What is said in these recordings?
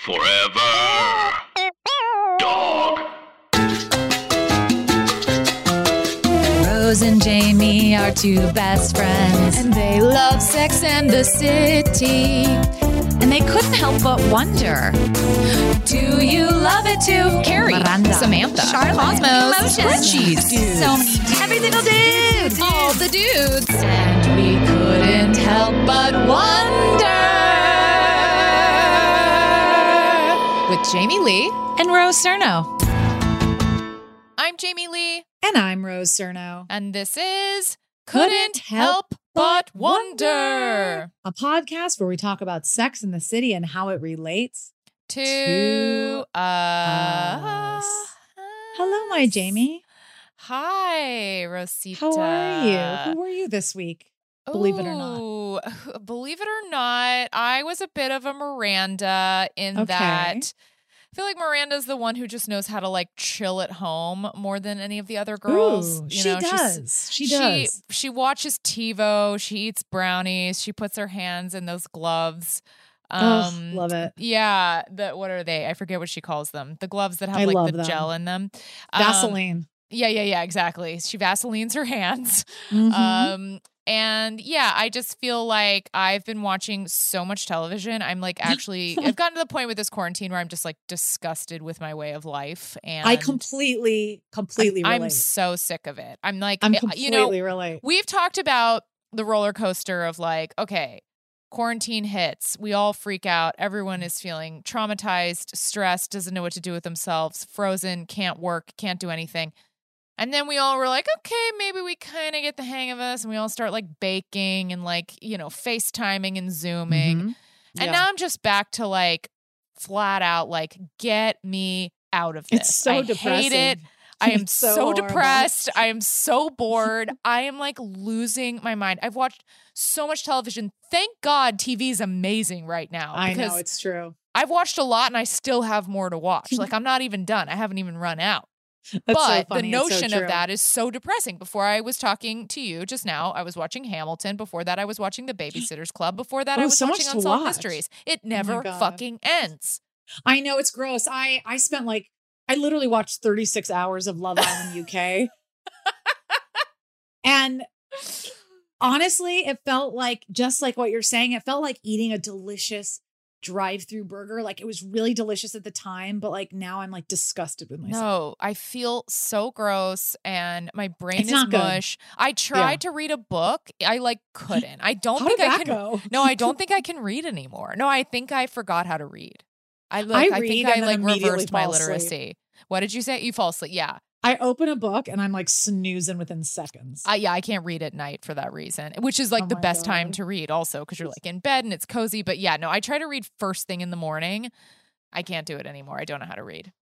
Forever. Dog. Rose and Jamie are two best friends, and they love sex and the city. And they couldn't help but wonder Do you love it too? Carrie, Miranda, Samantha, Charlotte, Cosmos, Emotions, Spreadsheets, so many dudes. Every single dude. All the dudes. And we couldn't help but wonder. With Jamie Lee and Rose Surnow. I'm Jamie Lee. And I'm Rose Surnow, And this is Couldn't Help But Wonder. a podcast where we talk about sex in the city and how it relates. To To us. us. Hello, my Jamie. Hi, Rosita. How are you? Who were you this week? Believe it or not. Believe it or not, I was a bit of a Miranda in Okay. that I feel like Miranda's the one who just knows how to like chill at home more than any of the other girls. Ooh, you she know, she's- does. She does. She, she watches TiVo. She eats brownies. She puts her hands in those gloves. Oh, Um, love it. Yeah, the what are they? I forget what she calls them. The gloves that have I like the them. gel in them. Um, Vaseline. yeah, yeah, yeah, exactly. She Vaselines her hands. Mhm. Um, and yeah, I just feel like I've been watching so much television. I'm like actually, I've gotten to the point with this quarantine where I'm just like disgusted with my way of life. And I completely, completely I'm, I'm so sick of it. I'm like, I'm eh, completely you know, relate. we've talked about the roller coaster of like, okay, quarantine hits, we all freak out. Everyone is feeling traumatized, stressed, doesn't know what to do with themselves, frozen, can't work, can't do anything. And then we all were like, okay, maybe we kind of get the hang of this. And we all start like baking and like, you know, FaceTiming and Zooming. Mhm. And now I'm just back to like flat out, like, get me out of this. it's so I depressing. hate it. I am It's so, depressed. I am so bored. I am like losing my mind. I've watched so much television. Thank God TV is amazing right now. I know it's true. I've watched a lot and I still have more to watch. Like I'm not even done. I haven't even run out. But so the so notion true. of that is so depressing. Before I was talking to you just now, I was watching Hamilton. Before that, I was watching The Babysitters Club. Before that, I Oh, was so watching Unsolved watch. Mysteries. It oh never God. fucking ends. I know it's gross. I I spent like I literally watched 36 hours of Love Island UK. and honestly, it felt like just like what you're saying, it felt like eating a delicious drive-through burger. Like it was really delicious at the time, but like now I'm like disgusted with myself. No, I feel so gross and my brain It's is not good. mush. I tried Yeah. to read a book. I like couldn't. I don't think I can go? No, I don't think I can read anymore. No, I think I forgot how to read. I like I, read think I like reversed my fall asleep. literacy. What did you say? You fall asleep. Yeah. I open a book and I'm like snoozing within seconds. I yeah, I can't read at night for that reason, which is like Oh the best time to read also because you're like in bed and it's cozy. But yeah, no, I try to read first thing in the morning. I can't do it anymore. I don't know how to read.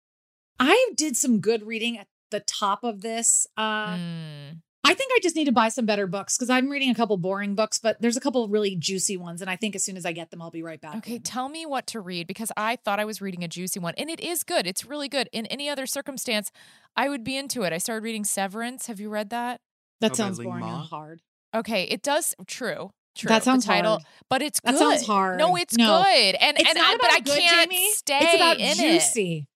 I did some good reading at the top of this. Uh Mm. I think I just need to buy some better books because I'm reading a couple boring books, but there's a couple really juicy ones. And I think as soon as I get them, I'll be right back. Okay, in. tell me what to read because I thought I was reading a juicy one, and it is good. It's really good. In any other circumstance, I would be into it. I started reading Severance. Have you read that? that Oh, sounds boring Ma? and hard. Okay, it does. True. True. That sounds the title, hard. but it's That sounds hard. No, it's No. good, and It's and not I, but about I can't Jamie. stay It's about in it. juicy.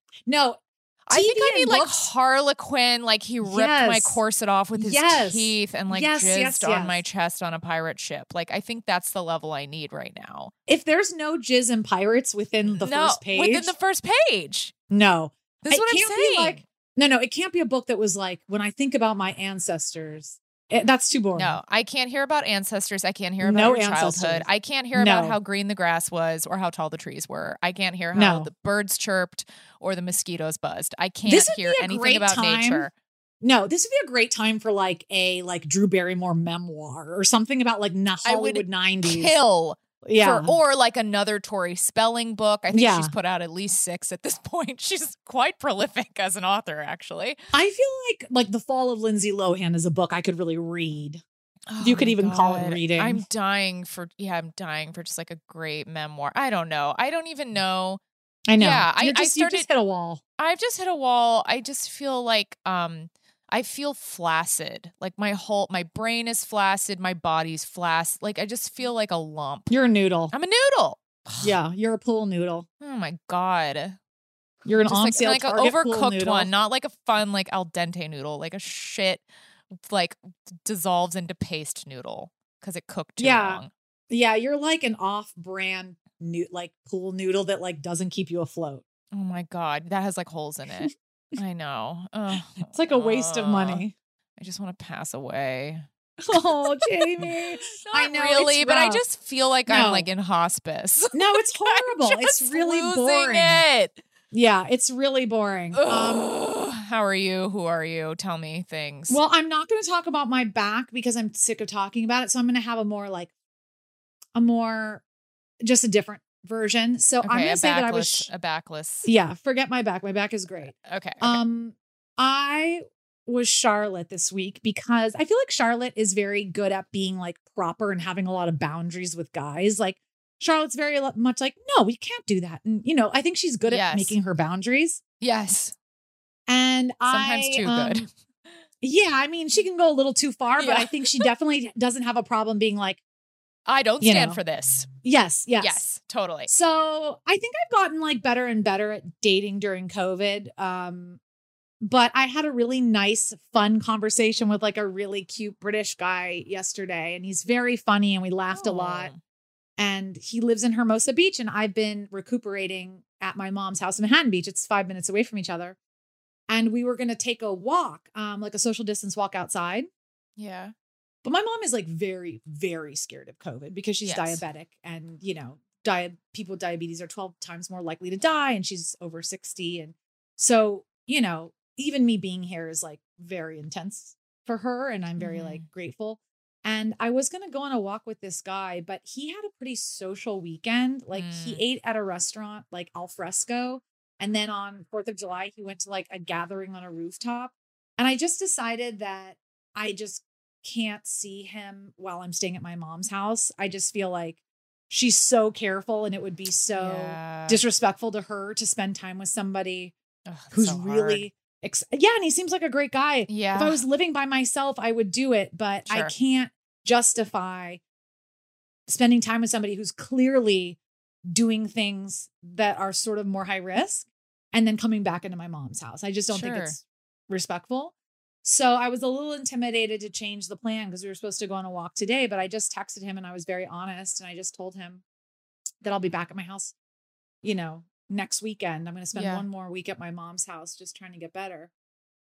I think I need like books- Harlequin, like he ripped my corset off with his Yes. teeth and like Yes, jizzed yes, on my chest on a pirate ship. Like I think that's the level I need right now. if there's no jizz and pirates within the no, first page, within the first page. no, This is It what I'm saying. Like No, no, it can't be a book that was like when I think about my ancestors. It, that's too boring. No, I can't hear about ancestors. I can't hear about No childhood. I can't hear about how green the grass was or how tall the trees were. I can't hear how No. the birds chirped or the mosquitoes buzzed. I can't This hear anything about time nature. No, this would be a great time for like a like Drew Barrymore memoir or something about like na- I would nineties. Kill. Yeah. For, or like another Tori Spelling book. I think Yeah. she's put out at least six at this point. She's quite prolific as an author, actually. I feel like like the Fall of Lindsay Lohan is a book I could really read. Oh You could even call it reading. I'm dying for yeah, I'm dying for just like a great memoir. I don't know. I don't even know. I know. Yeah, I- You're I just, you just started- hit a wall. I've just hit a wall. I just feel like um I feel flaccid. Like my whole my brain is flaccid, my body's flaccid. Like I just feel like a lump. You're a noodle. I'm a noodle. yeah, you're a pool noodle. Oh my god. You're an Just on like, sale like an overcooked one, not like a fun like al dente noodle, like a shit like dissolves into paste noodle because it cooked too Yeah. long. Yeah, you're like an off-brand new like pool noodle that like doesn't keep you afloat. Oh my god, that has like holes in it. I know. Ugh. It's like a waste of money. I just want to pass away. Oh, Jamie. I know, really, but I just feel like No. I'm like in hospice. No, it's horrible. It's really boring. It. Yeah, it's really boring. Um, How are you? Who are you? Tell me things. well, I'm not going to talk about my back because I'm sick of talking about it. So I'm going to have a more like, a more, just a different version. So okay, I'm gonna say that I was, a backless. yeah, forget my back. My back is great. Okay. okay. Um, I was Charlotte this week because I feel like Charlotte is very good at being like proper and having a lot of boundaries with guys. Like Charlotte's very much like, no, we can't do that. And you know, I think she's good Yes. at making her boundaries. yes. And Sometimes I, too um, good. Yeah, I mean, she can go a little too far, but I think she definitely doesn't have a problem being like, I don't you stand know. for this. yes, yes. Yes, totally. So I think I've gotten like better and better at dating during COVID. Um, but I had a really nice, fun conversation with like a really cute British guy yesterday, and he's very funny and we laughed a lot. Oh. And he lives in Hermosa Beach, and I've been recuperating at my mom's house in Manhattan Beach. It's five minutes away from each other. And we were gonna take a walk, um, like a social distance walk outside. Yeah. But my mom is like very, very scared of COVID because she's Yes. diabetic and, you know, di- people with diabetes are 12 times more likely to die and she's over 60. And so, you know, even me being here is like very intense for her. And I'm very like grateful. And I was going to go on a walk with this guy, but he had a pretty social weekend. Like he Mm. ate at a restaurant like al fresco. And then on 4th of July, he went to like a gathering on a rooftop. And I just decided that I just can't see him while I'm staying at my mom's house. I just feel like she's so careful and it would be so Yeah. disrespectful to her to spend time with somebody Ugh, who's so really ex- yeah, and he seems like a great guy. Yeah. If I was living by myself, I would do it, but I can't justify spending time with somebody who's clearly doing things that are sort of more high risk and then coming back into my mom's house. I just don't think it's respectful. So I was a little intimidated to change the plan because we were supposed to go on a walk today, but I just texted him and I was very honest and I just told him that I'll be back at my house, you know, next weekend. I'm going to spend Yeah. one more week at my mom's house just trying to get better.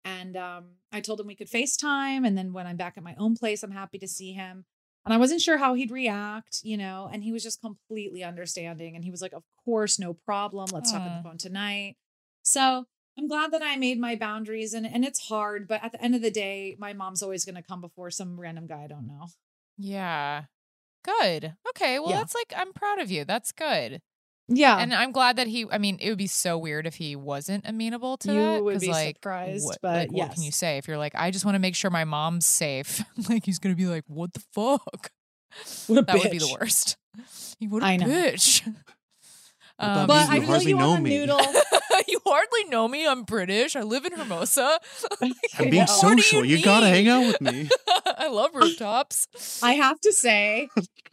And um, I told him we could FaceTime. And then when I'm back at my own place, I'm happy to see him. And I wasn't sure how he'd react, you know, and he was just completely understanding. And he was like, Of course, no problem. Let's talk on the phone tonight. So I'm glad that I made my boundaries and, and it's hard, but at the end of the day, my mom's always going to come before some random guy I don't know. Yeah. Good. Okay. Well, Yeah. that's like, I'm proud of you. That's good. Yeah. And I'm glad that he, I mean, it would be so weird if he wasn't amenable to You that. would be like, surprised, what, but like, what can you say? If you're like, I just want to make sure my mom's safe, like, he's going to be like, what the fuck? what that would be the worst. You what a I know. bitch. Well, Um, But You I feel hardly you know are a me. noodle. you hardly know me. I'm British. I live in Hermosa. I'm being know. Social. you You, gotta hang out with me. I love rooftops. I have to say,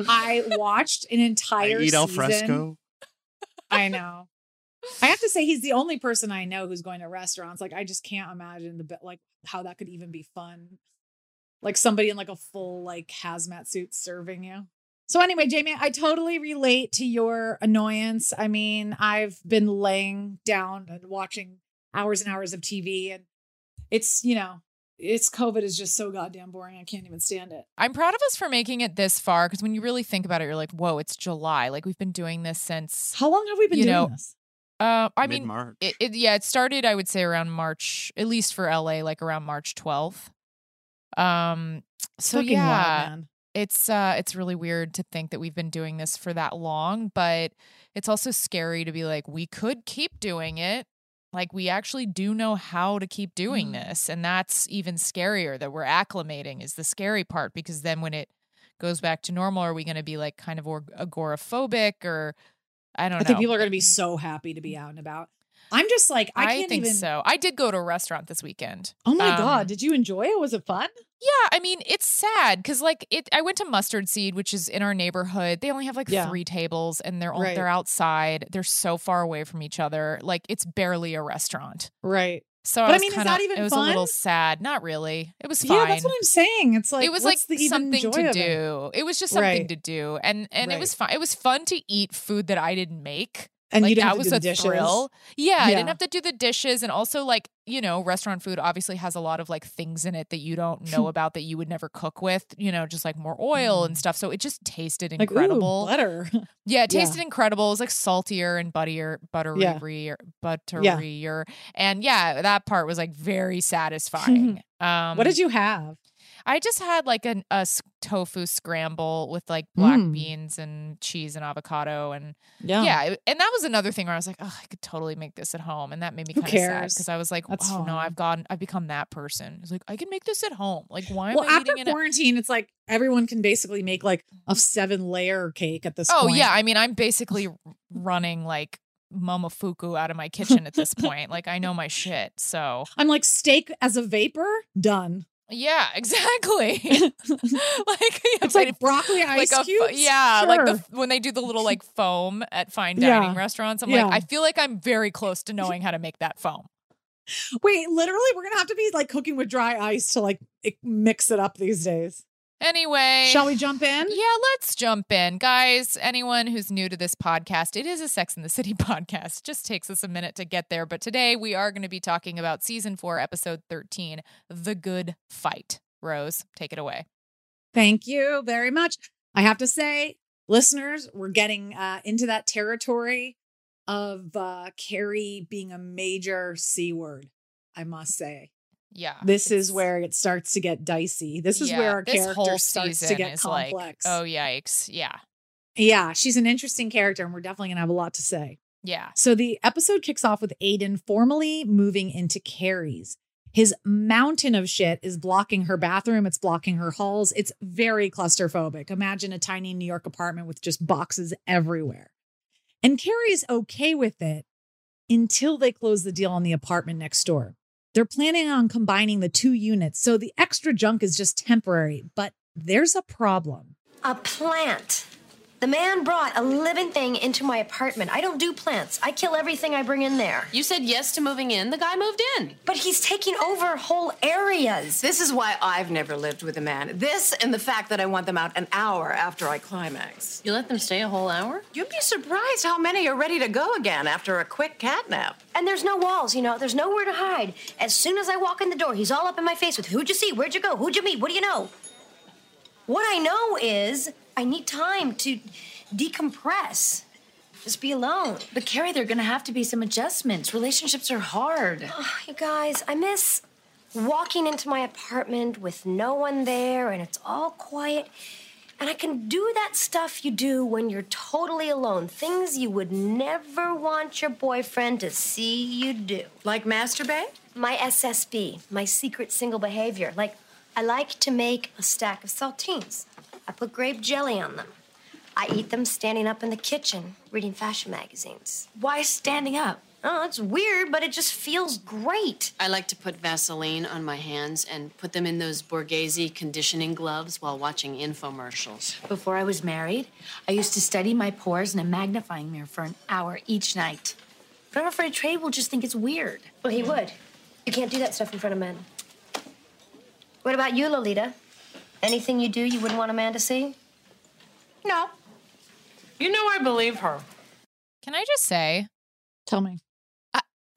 I watched an entire I entire eat al season. fresco. I know. I have to say he's the only person I know who's going to restaurants. Like I just can't imagine the bit like how that could even be fun. Like somebody in like a full like hazmat suit serving you. So anyway, Jamie, I totally relate to your annoyance. I mean, I've been laying down and watching hours and hours of TV and it's you know, it's COVID is just so goddamn boring. I can't even stand it. I'm proud of us for making it this far because when you really think about it, you're like, whoa, it's July. Like we've been doing this since. How long have we been doing know, this? Uh, I mean, Mid-March. it, it, yeah, it started. I would say around March, at least for LA, like around March 12th. Um. So Fucking wild, yeah, man. It's uh, it's really weird to think that we've been doing this for that long, but it's also scary to be like, we could keep doing it. Like we actually do know how to keep doing Mm. this, and that's even scarier. That we're acclimating is the scary part because then when it goes back to normal, are we going to be like kind of agoraphobic or I don't I know. think people are going to be so happy to be out and about. I'm just like I I, can't think even. so. I did go to a restaurant this weekend. Oh my Um, god, did you enjoy it? Was it fun? Yeah, I mean it's sad because like it. I went to Mustard Seed, which is in our neighborhood. They only have like Yeah. three tables, and they're all, Right. they're outside. They're so far away from each other. Like it's barely a restaurant. Right. So But I I mean, is kinda, that even It was a little sad. Not really. It was fine. Yeah, that's what I'm saying. It's like it was like something to do. it? It? was just something Right. to do, and and it was fun. It was fun to eat food that I didn't make. And like you didn't that have to was do a the dishes. thrill. Yeah, I didn't have to do the dishes, and also like you know, restaurant food obviously has a lot of like things in it that you don't know about that you would never cook with. You know, just like more oil and stuff. So it just tasted Mm. Like incredible. ooh, butter. yeah, it Yeah. tasted incredible. It was like saltier and buttier, butterier, butterier, and yeah, that part was like very satisfying. um, what did you have? I just had like an, a tofu scramble with like black Mm. beans and cheese and avocado and Yeah. yeah, and that was another thing where I was like, oh, I could totally make this at home, and that made me kind of sad because I was like, That's oh no. I've gone, I've become that person. It's like I can make this at home. Like why am Well, I after eating it? at- quarantine, it's like everyone can basically make like a seven layer cake at this Oh point. yeah, I mean, I'm basically running like momofuku out of my kitchen at this point. Like I know my shit. So I'm like steak as a vapor, done. Yeah, exactly. like It's but like broccoli ice like a cubes. yeah, like the when they do the little like foam at fine Yeah. dining restaurants. I'm Yeah. like, I feel like I'm very close to knowing how to make that foam. Wait, literally, we're gonna have to be like cooking with dry ice to like mix it up these days. Anyway, Shall we jump in? Yeah, let's jump in. Guys, anyone who's new to this podcast, it is a Sex in the City podcast. Just takes us a minute to get there. But today we are going to be talking about season four, episode 13, The Good Fight. Rose, take it away. Thank you very much. I have to say, listeners, we're getting uh, into that territory of uh, Carrie being a major C word. I must say, Yeah. this is where it starts to get dicey. This is yeah, where our character starts to get complex. Like, oh, yikes. Yeah. yeah, she's an interesting character, and we're definitely gonna have a lot to say. Yeah. So the episode kicks off with Aiden formally moving into Carrie's. His mountain of shit is blocking her bathroom. It's blocking her halls. It's very claustrophobic. Imagine a tiny New York apartment with just boxes everywhere. And Carrie's okay with it until they close the deal on the apartment next door. They're planning on combining the two units, so the extra junk is just temporary, but there's a problem. A plant. The man brought a living thing into my apartment. I don't do plants. I kill everything I bring in there. You said yes to moving in. The guy moved in. But he's taking over whole areas. This is why I've never lived with a man. This and the fact that I want them out an hour after I climax. You let them stay a whole hour? You'd be surprised how many are ready to go again after a quick catnap. And there's no walls, you know, there's nowhere to hide. As soon as I walk in the door, he's all up in my face with who'd you see? Where'd you go? Who'd you meet? What do you know? What I know is I need time to decompress. Just be alone. But Carrie, there are gonna have to be some adjustments. Relationships are hard. Oh, you guys, I miss walking into my apartment with no one there and it's all quiet. And I can do that stuff you do when you're totally alone. Things you would never want your boyfriend to see you do. Like masturbate? My SSB, my secret single behavior. Like, I like to make a stack of saltines. I put grape jelly on them. I eat them standing up in the kitchen, reading fashion magazines. Why standing up? Oh, it's weird, but it just feels great. I like to put Vaseline on my hands and put them in those Borghese conditioning gloves while watching infomercials. Before I was married, I used to study my pores in a magnifying mirror for an hour each night. But I'm afraid Trey will just think it's weird. Well, he would. You can't do that stuff in front of men. What about you, Lolita? Anything you do you wouldn't want a man to see? No. You know I believe her. Can I just say, Tell me.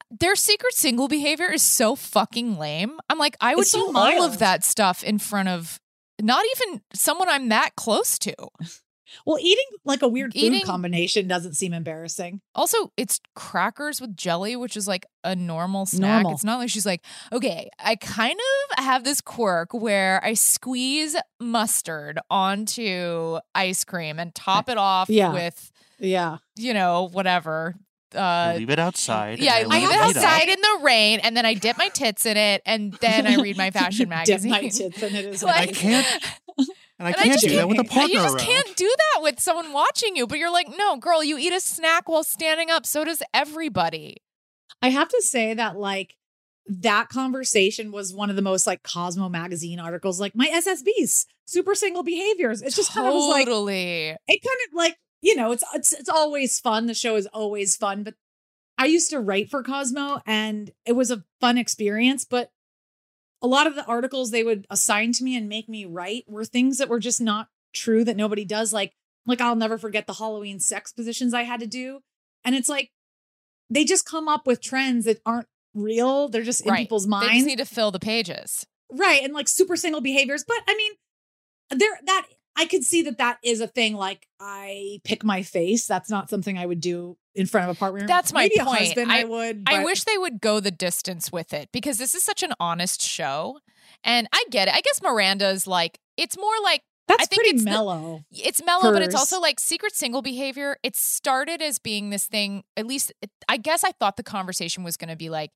their secret single behavior is so fucking lame. I'm like, I would It's so do all of that stuff in front of not even someone I'm that close to. Well, eating like a weird food Eating- combination doesn't seem embarrassing. Also, it's crackers with jelly, which is like a normal snack. Normal. It's not like she's like, okay, I kind of have this quirk where I squeeze mustard onto ice cream and top it off Yeah. with, Yeah. you know, whatever. Uh, leave it outside. yeah, I and leave it heat up. outside in the rain, and then I dip my tits in it, and then I read my fashion magazine. Dip magazine. my tits in it is Like- I can't. And I And can't just do that with a can't- partner you just around. can't do that with someone watching you. But you're like, no, girl, you eat a snack while standing up. So does everybody. I have to say that like that conversation was one of the most like Cosmo magazine articles, like my SSBs, super single behaviors. It's just kind of like totally. it kind of like you know it's it's it's always fun. The show is always fun, but I used to write for Cosmo and it was a fun experience, but a lot of the articles they would assign to me and make me write were things that were just not true that nobody does. Like like I'll never forget the Halloween sex positions I had to do. And it's like they just come up with trends that aren't real. They're just in Right. people's They just minds. need to fill the pages. right. And like super single behaviors. But I mean there that I could see that that is a thing like I pick my face that's not something I would do in front of a partner That's my Maybe a point. husband I, would I wish they would go the distance with it because this is such an honest show. And I get it. I guess Miranda's like, it's more like, that's I think pretty it's the- mellow it's mellow, but it's also like secret single behavior. It started as being this thing, at least it, I guess I thought the conversation was going to be like,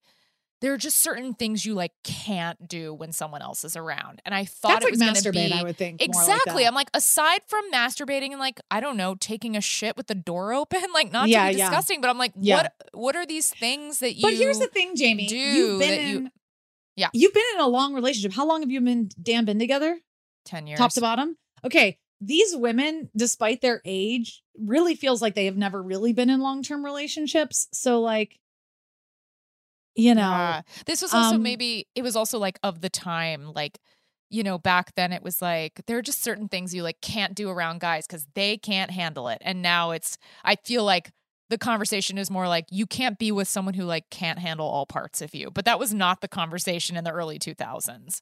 there are just certain things you like can't do when someone else is around. And I thought that's it like was masturbate be I would think like Exactly. that. I'm like, aside from masturbating and like, I don't know, taking a shit with the door open, like not Yeah, to be yeah. disgusting, but I'm like, Yeah. what what are these things that you But here's the thing, Jamie. do you've been that you- Yeah. You've been in a long relationship. How long have you been Dan been together? 10 years. Top to bottom? Okay. These women, despite their age, really feels like they have never really been in long-term relationships. So like, you know, Yeah. This was also um, maybe it was also like of the time, like you know, back then it was like there are just certain things you like can't do around guys because they can't handle it. And now it's I feel like the conversation is more like you can't be with someone who like can't handle all parts of you. But that was not the conversation in the early 2000s.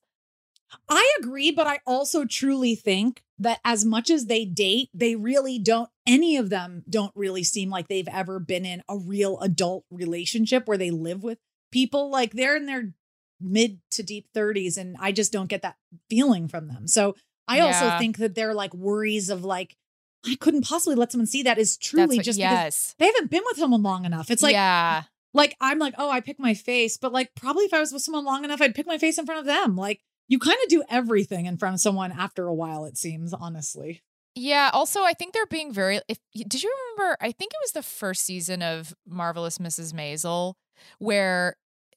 I agree, but I also truly think that as much as they date, they really don't, any of them don't really seem like they've ever been in a real adult relationship where they live with people. Like they're in their mid to deep 30s, and I just don't get that feeling from them. So I also think that they're like worries of like, I couldn't possibly let someone see that is truly what- just yes. they haven't been with someone long enough. It's like, yeah. like I'm like, oh, I pick my face, but like probably if I was with someone long enough, I'd pick my face in front of them. Like you kind of do everything in front of someone after a while, it seems, honestly. Yeah. Also, I think they're being very. If did you remember? I think it was the first season of Marvelous Mrs. Maisel, where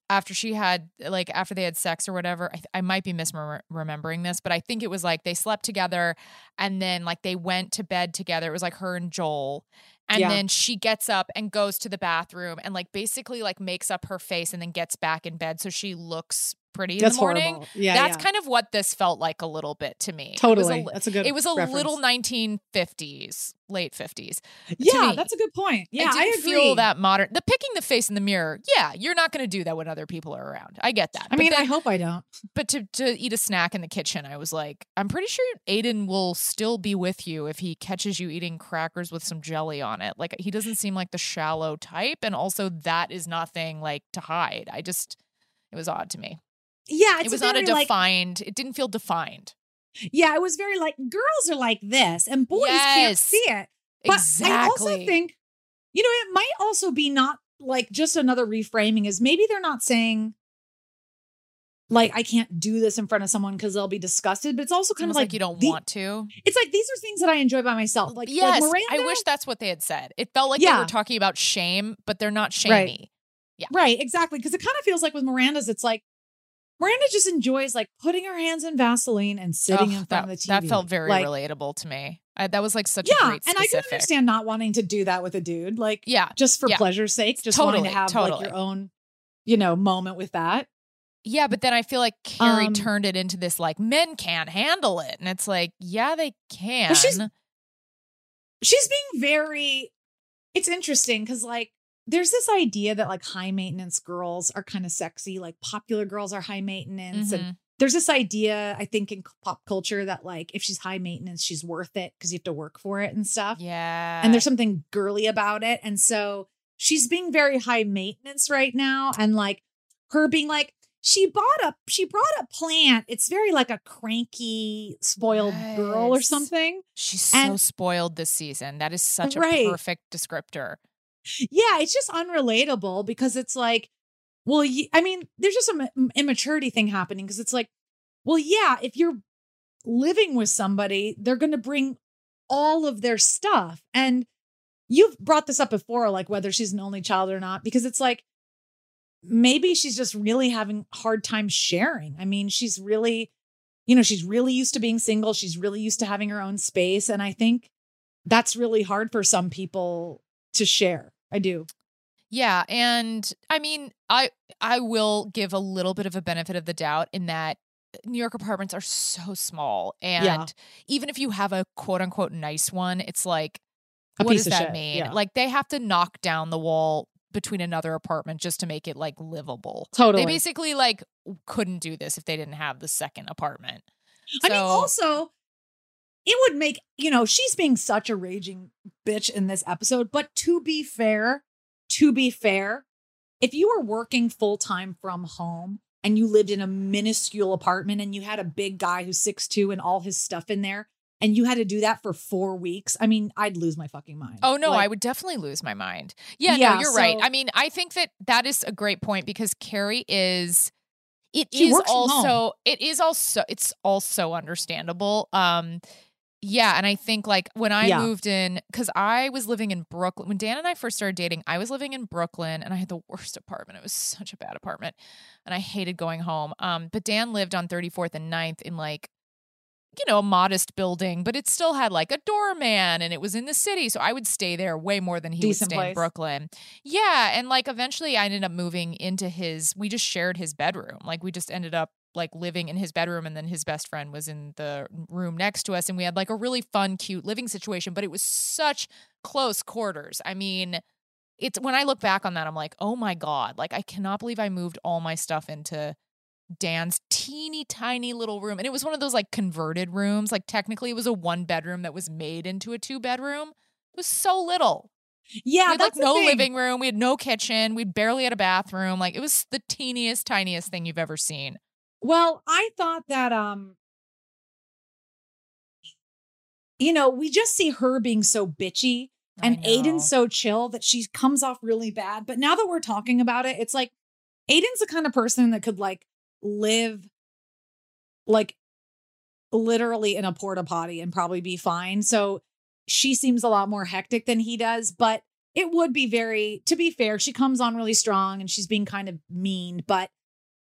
after she had like after they had sex or whatever, I, I might be misremembering this, but I think it was like they slept together, and then like they went to bed together. It was like her and Joel. And Yeah. then she gets up and goes to the bathroom and like basically like makes up her face and then gets back in bed so she looks pretty in That's the morning. horrible. Yeah, That's yeah. kind of what this felt like a little bit to me. It was a Totally. That's a good It was a reference. little 1950s, late 50s. Yeah, me. that's a good point. Yeah, I I, didn't agree. feel that modern. The picking the face in the mirror. Yeah, you're not going to do that when other people are around. I get that. I But mean, then- I hope I don't. but to to eat a snack in the kitchen, I was like, I'm pretty sure Aiden will still be with you if he catches you eating crackers with some jelly on it. Like he doesn't seem like the shallow type, and also that is nothing like to hide. I just it was odd to me. Yeah, it's it was not a very, like- defined. it didn't feel defined. Yeah, it was very like girls are like this and boys can't see it. But I also think, you know, it might also be not like just another reframing is maybe they're not saying like I can't do this in front of someone because they'll be disgusted, but it's also kind of like, like, you don't the- want to. It's like these are things that I enjoy by myself. Like, like Yes, Miranda, I wish that's what they had said. It felt like they Yeah. were talking about shame, but they're not Right. shamey. Yeah. Right, exactly. Because it kind of feels like with Miranda's, it's like Miranda just enjoys like putting her hands in Vaseline and sitting Ugh, in front that, of the TV. that felt very Like, relatable to me. I, that was like such Yeah, a great and I can understand not wanting to do that with a dude. Like, Yeah, just for yeah. pleasure's sake, just wanting Totally, to have like your own, you know, moment with that. Yeah, but then I feel like Carrie Um, turned it into this like men can't handle it, and it's like, yeah, they can. she's- She's being very. It's interesting because like there's this idea that like high maintenance girls are kind of sexy, like popular girls are high maintenance. And Mhm. there's this idea, I think, in pop culture that like if she's high maintenance, she's worth it because you have to work for it and stuff. Yeah. And there's something girly about it. And so she's being very high maintenance right now. And like her being like, she bought a she brought a plant. It's very like a cranky, spoiled girl or something. She's so spoiled this season. That is such a Right. perfect descriptor. Yeah, it's just unrelatable because it's like, well, I mean, there's just some immaturity thing happening because it's like, well, yeah, if you're living with somebody, they're going to bring all of their stuff. And you've brought this up before, like whether she's an only child or not, because it's like, maybe she's just really having hard time sharing. I mean, she's really, you know, she's really used to being single. She's really used to having her own space. And I think that's really hard for some people to share. I do. Yeah, and I mean, I I will give a little bit of a benefit of the doubt in that uh, New York apartments are so small, and Yeah. even if you have a quote unquote nice one, it's like, A what does that shit, mean? yeah. Like they have to knock down the wall between another apartment just to make it like livable. Totally. they basically like couldn't do this if they didn't have the second apartment. I mean, also, it would make, you know, she's being such a raging bitch in this episode. But to be fair, to be fair, if you were working full time from home and you lived in a minuscule apartment and you had a big guy who's 6'2 and all his stuff in there, and you had to do that for four weeks, I mean, I'd lose my fucking mind. Oh no, Like, I would definitely lose my mind. Yeah, Yeah, no, you're right. I mean, I think that that is a great point because Carrie is it is works from home. also it is also it's also understandable. Um yeah, and I think like when I Yeah. moved in cuz I was living in Brooklyn when Dan and I first started dating, I was living in Brooklyn and I had the worst apartment. It was such a bad apartment and I hated going home. Um but Dan lived on 34th and 9th in like you know, a modest building, but it still had like a doorman and it was in the city. So I would stay there way more than he Decent would stay in. Brooklyn. Yeah. And like eventually I ended up moving into his, we just shared his bedroom. Like we just ended up like living in his bedroom and then his best friend was in the room next to us. And we had like a really fun, cute living situation, but it was such close quarters. I mean, it's when I look back on that, I'm like, oh my God, like I cannot believe I moved all my stuff into Dan's teeny tiny little room. And it was one of those like converted rooms. Like technically it was a one bedroom that was made into a two bedroom. It was so little. yeah, we had like no thing. living room. We had no kitchen. We barely had a bathroom. Like it was the teeniest, tiniest thing you've ever seen. Well, I thought that um you know, we just see her being so bitchy and know. Aiden's so chill that she comes off really bad. But now that we're talking about it, it's like Aiden's the kind of person that could like live like literally in a porta potty and probably be fine. So she seems a lot more hectic than he does, but it would be very to be fair, she comes on really strong and she's being kind of mean, but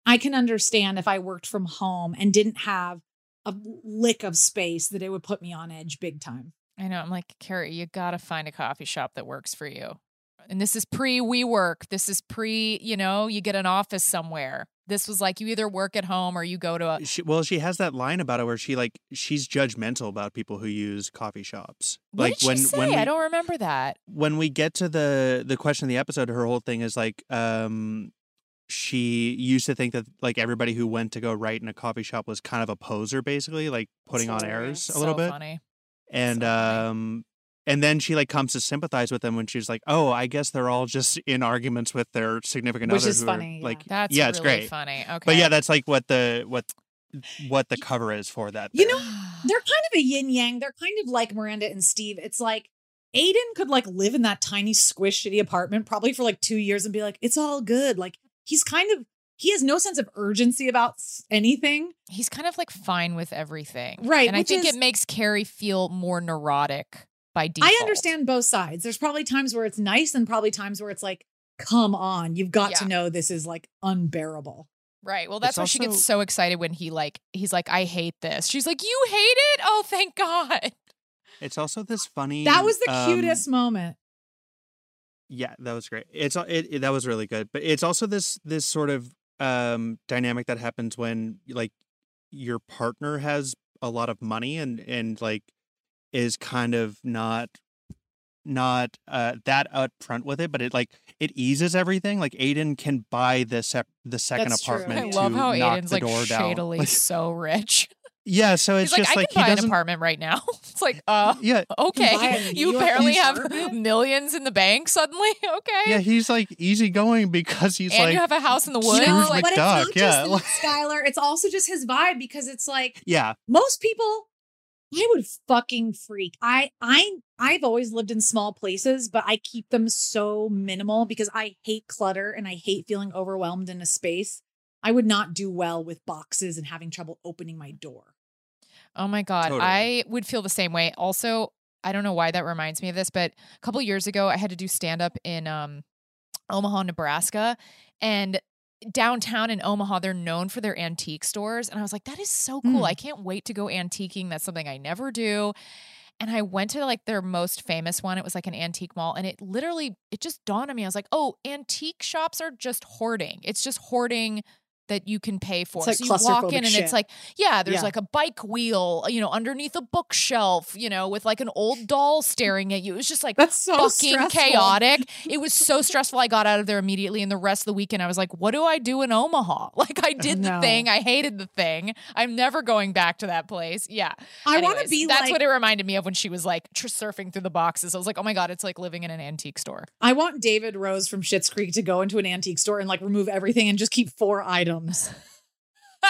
I can understand if I worked from home and didn't have a lick of space that it would put me on edge big time. I know. I'm like, Carrie, you got to find a coffee shop that works for you. And this is pre WeWork. This is pre, you know, you get an office somewhere. This was like you either work at home or you go to a. She, well, she has that line about it where she like she's judgmental about people who use coffee shops. What like did she when say? when we, I don't remember that. when we get to the the question of the episode, her whole thing is like um she used to think that like everybody who went to go write in a coffee shop was kind of a poser, basically, like putting on airs a little bit. Funny. And So funny. um and then she like comes to sympathize with them when she's like, "Oh, I guess they're all just in arguments with their significant Which other." is are, funny, yeah. Like, That's yeah, it's really great. funny. Okay. But yeah, that's like what the what what the cover is for that. You know, they're kind of a yin yang. They're kind of like Miranda and Steve. It's like Aiden could like live in that tiny squish shitty apartment probably for like two years and be like, it's all good. Like he's kind of he has no sense of urgency about anything. he's kind of like fine with everything. Right, And I think is- it makes Carrie feel more neurotic by default. I understand both sides. There's probably times where it's nice and probably times where it's like, come on, you've got to know this is like unbearable. Right. Well, that's It's why she gets so excited when he like he's like, I hate this. She's like, You hate it? Oh, thank God. It's also this funny. That was the um, cutest moment. Yeah, that was great. It's it, it that was really good. But it's also this this sort of um dynamic that happens when like your partner has a lot of money and and like is kind of not not uh, that upfront with it, but it like it eases everything. Like Aiden can buy the sep- the second That's true. apartment. I to love how Aiden's like shadily so rich. Yeah, so it's He's like, just I like can buy an apartment right now. It's like, uh, Yeah, okay. a You New apparently have apartment? millions in the bank suddenly. Okay. yeah, he's like easygoing because he's and like you have a house in the woods. Scrooge No, but it's not yeah, just like- Skylar. It's also just his vibe because it's like yeah, most people I would fucking freak. I I I've always lived in small places, but I keep them so minimal because I hate clutter and I hate feeling overwhelmed in a space. I would not do well with boxes and having trouble opening my door. Oh my god, Totally. I would feel the same way. Also, I don't know why that reminds me of this, but a couple years ago, I had to do stand up in um, Omaha, Nebraska, and downtown in Omaha, they're known for their antique stores, and I was like, that is so cool. Hmm. I can't wait to go antiquing. That's something I never do. And I went to like their most famous one. It was like an antique mall. And it literally, it just dawned on me. I was like, oh, antique shops are just hoarding. It's just hoarding that you can pay for. like so you walk in and shit. it's like, yeah, there's Yeah. like a bike wheel, you know, underneath a bookshelf, you know, with like an old doll staring at you. It was just like That's so fucking stressful. chaotic. It was so stressful. I got out of there immediately. And the rest of the weekend, I was like, what do I do in Omaha? Like, I did the No. thing. I hated the thing. I'm never going back to that place. Yeah. I want to be That's like what it reminded me of when she was like tr- surfing through the boxes. I was like, oh my God, it's like living in an antique store. I want David Rose from Schitt's Creek to go into an antique store and like remove everything and just keep four items.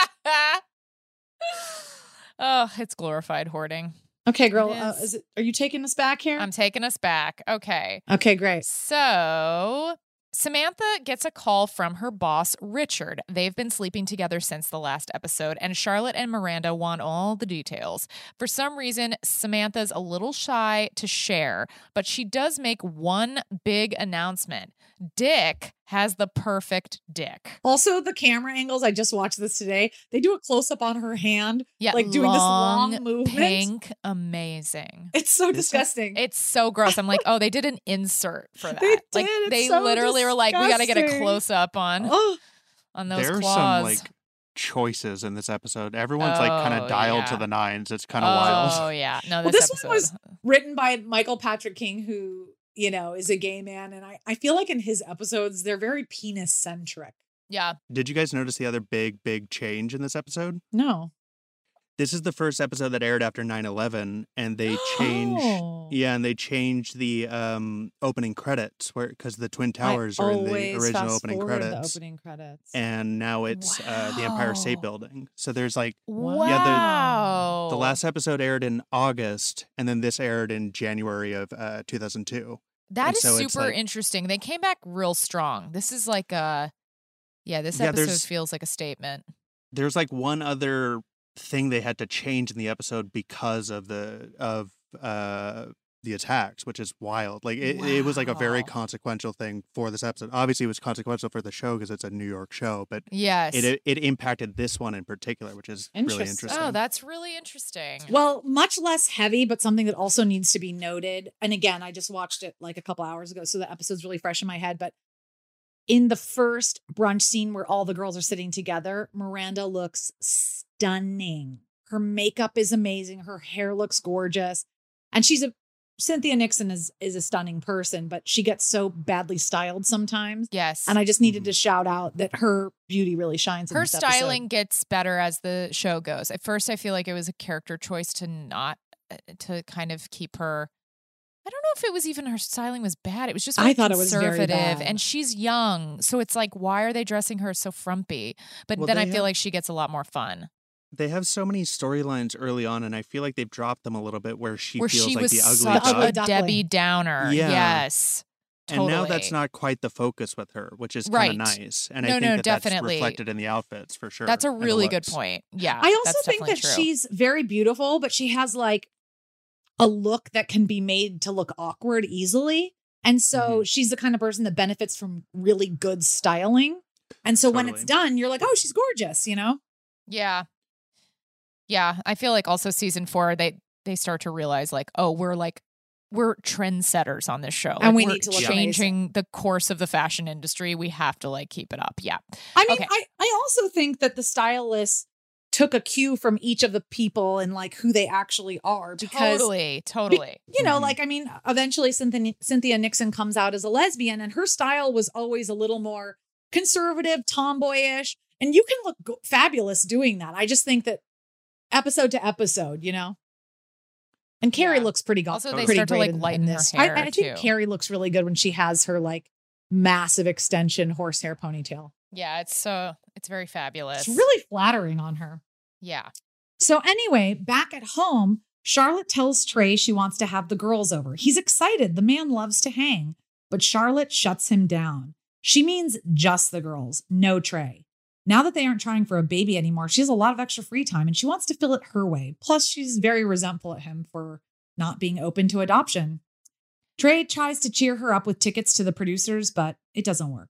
oh, it's glorified hoarding. Okay, girl, uh, is it, are you taking us back here? I'm taking us back. Okay. okay, great. So Samantha gets a call from her boss, Richard. They've been sleeping together since the last episode, and Charlotte and Miranda want all the details. For some reason, Samantha's a little shy to share, but she does make one big announcement Dick has the perfect dick. Also, the camera angles. I just watched this today. They do a close up on her hand, Yeah, like doing this long movement. pink, amazing. It's so This- disgusting. It's so gross. I'm like, oh, they did an insert for that. They like. It's they so literally were like, we got to get a close up on oh, on those there are claws. some like choices in this episode. Everyone's like kind Oh, of dialed to the nines. It's kind of oh wild. Oh yeah, no, Well, this, this episode. one was- written by Michael Patrick King, who you know is a gay man, and I I feel like in his episodes they're very penis centric. yeah, Did you guys notice the other big, big change in this episode? No, This is the first episode that aired after 9-11 and they changed Oh. yeah, and they changed the um opening credits where because the Twin Towers I are in the original opening credits. The opening credits. And now it's uh, the Empire State Building. So there's like wow. Yeah, the last episode aired in August, and then this aired in January of uh, 2002. that and is so super like- interesting. They came back real strong. This is like a yeah. This episode there's- feels like a statement. There's like one other thing they had to change in the episode because of the of uh the attacks, which is wild. Like it, it was like a very consequential thing for this episode. Obviously, it was consequential for the show because it's a New York show, but Yes. it it impacted this one in particular, which is really Interesting. interesting. oh, that's really interesting. Well, much less heavy, but something that also needs to be noted. And again, I just watched it like a couple hours ago, so the episode's really fresh in my head. But in the first brunch scene where all the girls are sitting together, Miranda looks stunning. Her makeup is amazing. Her hair looks gorgeous. And she's a Cynthia Nixon is is a stunning person, but she gets so badly styled sometimes. yes. And I just needed to shout out that her beauty really shines. in her this episode. styling gets better as the show goes. At first, I feel like it was a character choice to not uh, to kind of keep her. I don't know if it was even her styling was bad. It was just I very thought it was very conservative, bad. and she's young, so it's like, why are they dressing her so frumpy? But Well, then I they feel have- like she gets a lot more fun. They have so many storylines early on, and I feel like they've dropped them a little bit where she where feels she like was the ugly such The duck. a. Debbie Downer. Yeah. Yes, And now that's not quite the focus with her, which is Right. kind of nice. And No, I think no, that definitely. that's reflected in the outfits for sure. That's a really good point. Yeah, I also think that true. she's very beautiful, but she has like a look that can be made to look awkward easily. And so Mm-hmm. she's the kind of person that benefits from really good styling. And so when it's done, you're like, oh, she's gorgeous, you know? Yeah. Yeah. I feel like also season four, they they start to realize like, oh, we're like we're trendsetters on this show. And Like, we we're need to look changing the course of the fashion industry. We have to like keep it up. Yeah. I mean, Okay. I, I also think that the stylists took a cue from each of the people and like who they actually are because Totally, totally. you know, Mhm. like I mean, eventually Cynthia, Cynthia Nixon comes out as a lesbian, and her style was always a little more conservative, tomboyish, and you can look go- fabulous doing that. I just think that episode to episode, you know. And Carrie Yeah. looks pretty go- Also, they pretty start to, like, lighten her this. hair, I, I think. Carrie looks really good when she has her like massive extension horsehair ponytail. Yeah, it's so it's very fabulous. It's really flattering on her. yeah. So, anyway, back at home, Charlotte tells Trey she wants to have the girls over. He's excited. The man loves to hang, but Charlotte shuts him down. She means just the girls, no Trey. Now that they aren't trying for a baby anymore, she has a lot of extra free time and she wants to fill it her way. Plus, she's very resentful at him for not being open to adoption. Trey tries to cheer her up with tickets to the producers, but it doesn't work.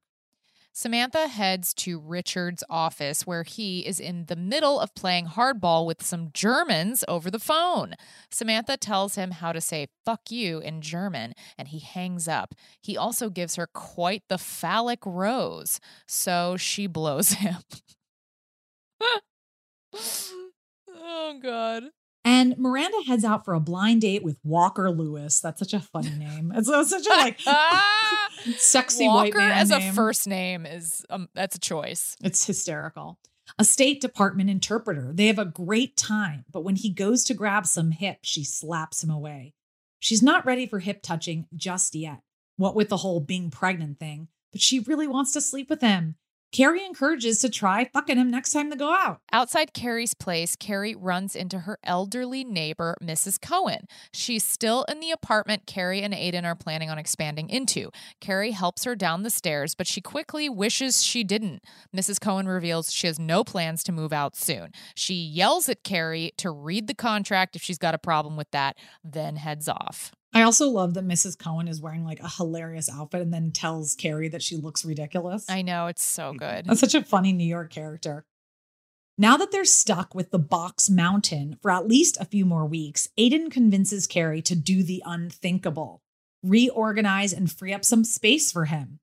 Samantha heads to Richard's office where he is in the middle of playing hardball with some Germans over the phone. Samantha tells him how to say fuck you in German and he hangs up. He also gives her quite the phallic rose, so she blows him. oh, God. And Miranda heads out for a blind date with Walker Lewis. That's such a funny name. It's, it's such a like sexy white Walker man as a first name is um, that's a choice. It's hysterical. A State Department interpreter. They have a great time, but when he goes to grab some hip, she slaps him away. She's not ready for hip touching just yet. What with the whole being pregnant thing, but she really wants to sleep with him. Carrie encourages to try fucking him next time they go out. Outside Carrie's place, Carrie runs into her elderly neighbor, Mrs. Cohen. She's still in the apartment Carrie and Aiden are planning on expanding into. Carrie helps her down the stairs, but she quickly wishes she didn't. Mrs. Cohen reveals she has no plans to move out soon. She yells at Carrie to read the contract if she's got a problem with that, then heads off. I also love that Mrs. Cohen is wearing like a hilarious outfit and then tells Carrie that she looks ridiculous. I know, it's so good. That's such a funny New York character. Now that they're stuck with the box mountain for at least a few more weeks, Aiden convinces Carrie to do the unthinkable reorganize and free up some space for him.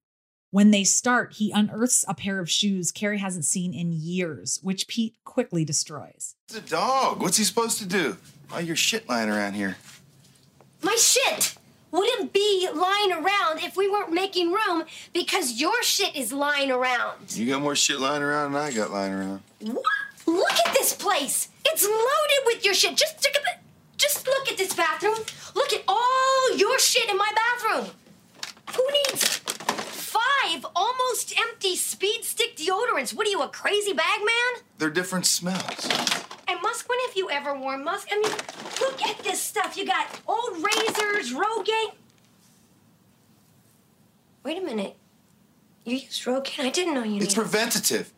When they start, he unearths a pair of shoes Carrie hasn't seen in years, which Pete quickly destroys. It's a dog. What's he supposed to do? All your shit lying around here. My shit wouldn't be lying around if we weren't making room because your shit is lying around. You got more shit lying around than I got lying around. What? Look at this place. It's loaded with your shit. Just take a bit. Just look at this bathroom. Look at all your shit in my bathroom. Who needs five almost empty speed stick deodorants? What are you, a crazy bag man? They're different smells. And Musk, when have you ever worn Musk? I mean, look at this stuff. You got old razors, Rogaine. Wait a minute. You use Rogaine? I didn't know you It's preventative.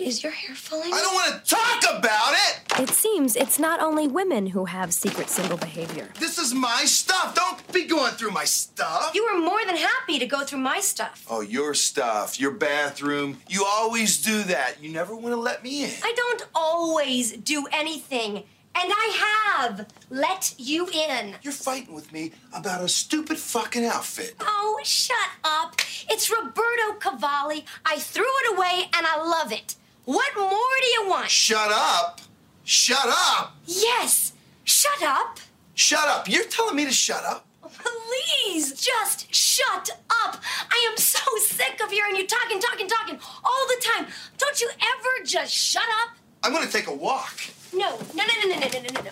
But is your hair falling? I don't want to talk about it. It seems it's not only women who have secret single behavior. This is my stuff. Don't be going through my stuff. You were more than happy to go through my stuff. Oh, your stuff, your bathroom. You always do that. You never want to let me in. I don't always do anything, and I have let you in. You're fighting with me about a stupid fucking outfit. Oh, shut up. It's Roberto Cavalli. I threw it away and I love it. What more do you want? Shut up. Shut up. Yes, shut up. Shut up. You're telling me to shut up? Please, just shut up. I am so sick of hearing you talking, talking, talking all the time. Don't you ever just shut up? I'm going to take a walk. No, no, no, no, no, no, no, no, no.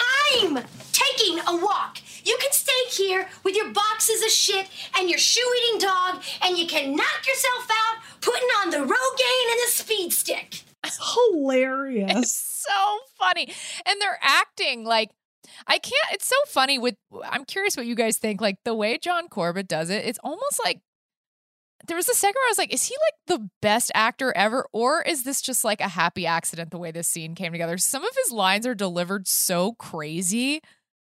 I'm taking a walk. You can stay here with your boxes of shit and your shoe eating dog, and you can knock yourself out putting on the Rogaine and the speed stick. Hilarious. It's so funny. And they're acting like I can't it's so funny with I'm curious what you guys think. Like the way John Corbett does it, it's almost like there was a second where I was like, is he like the best actor ever? Or is this just like a happy accident the way this scene came together? Some of his lines are delivered so crazy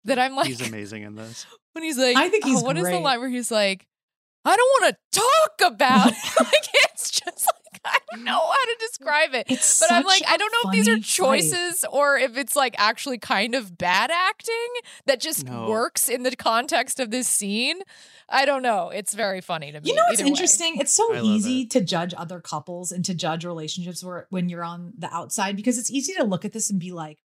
that I'm like He's amazing in this. when he's like, I think he's oh, what is the line where he's like, I don't want to talk about like it's just like I don't know how to describe it. It's but I'm like, I don't know if these are funny choices or if it's like actually kind of bad acting that just No. works in the context of this scene. I don't know. It's very funny to me. You know what's either way. interesting? It's so I love easy to judge other couples and to judge relationships where when you're on the outside because it's easy to look at this and be like,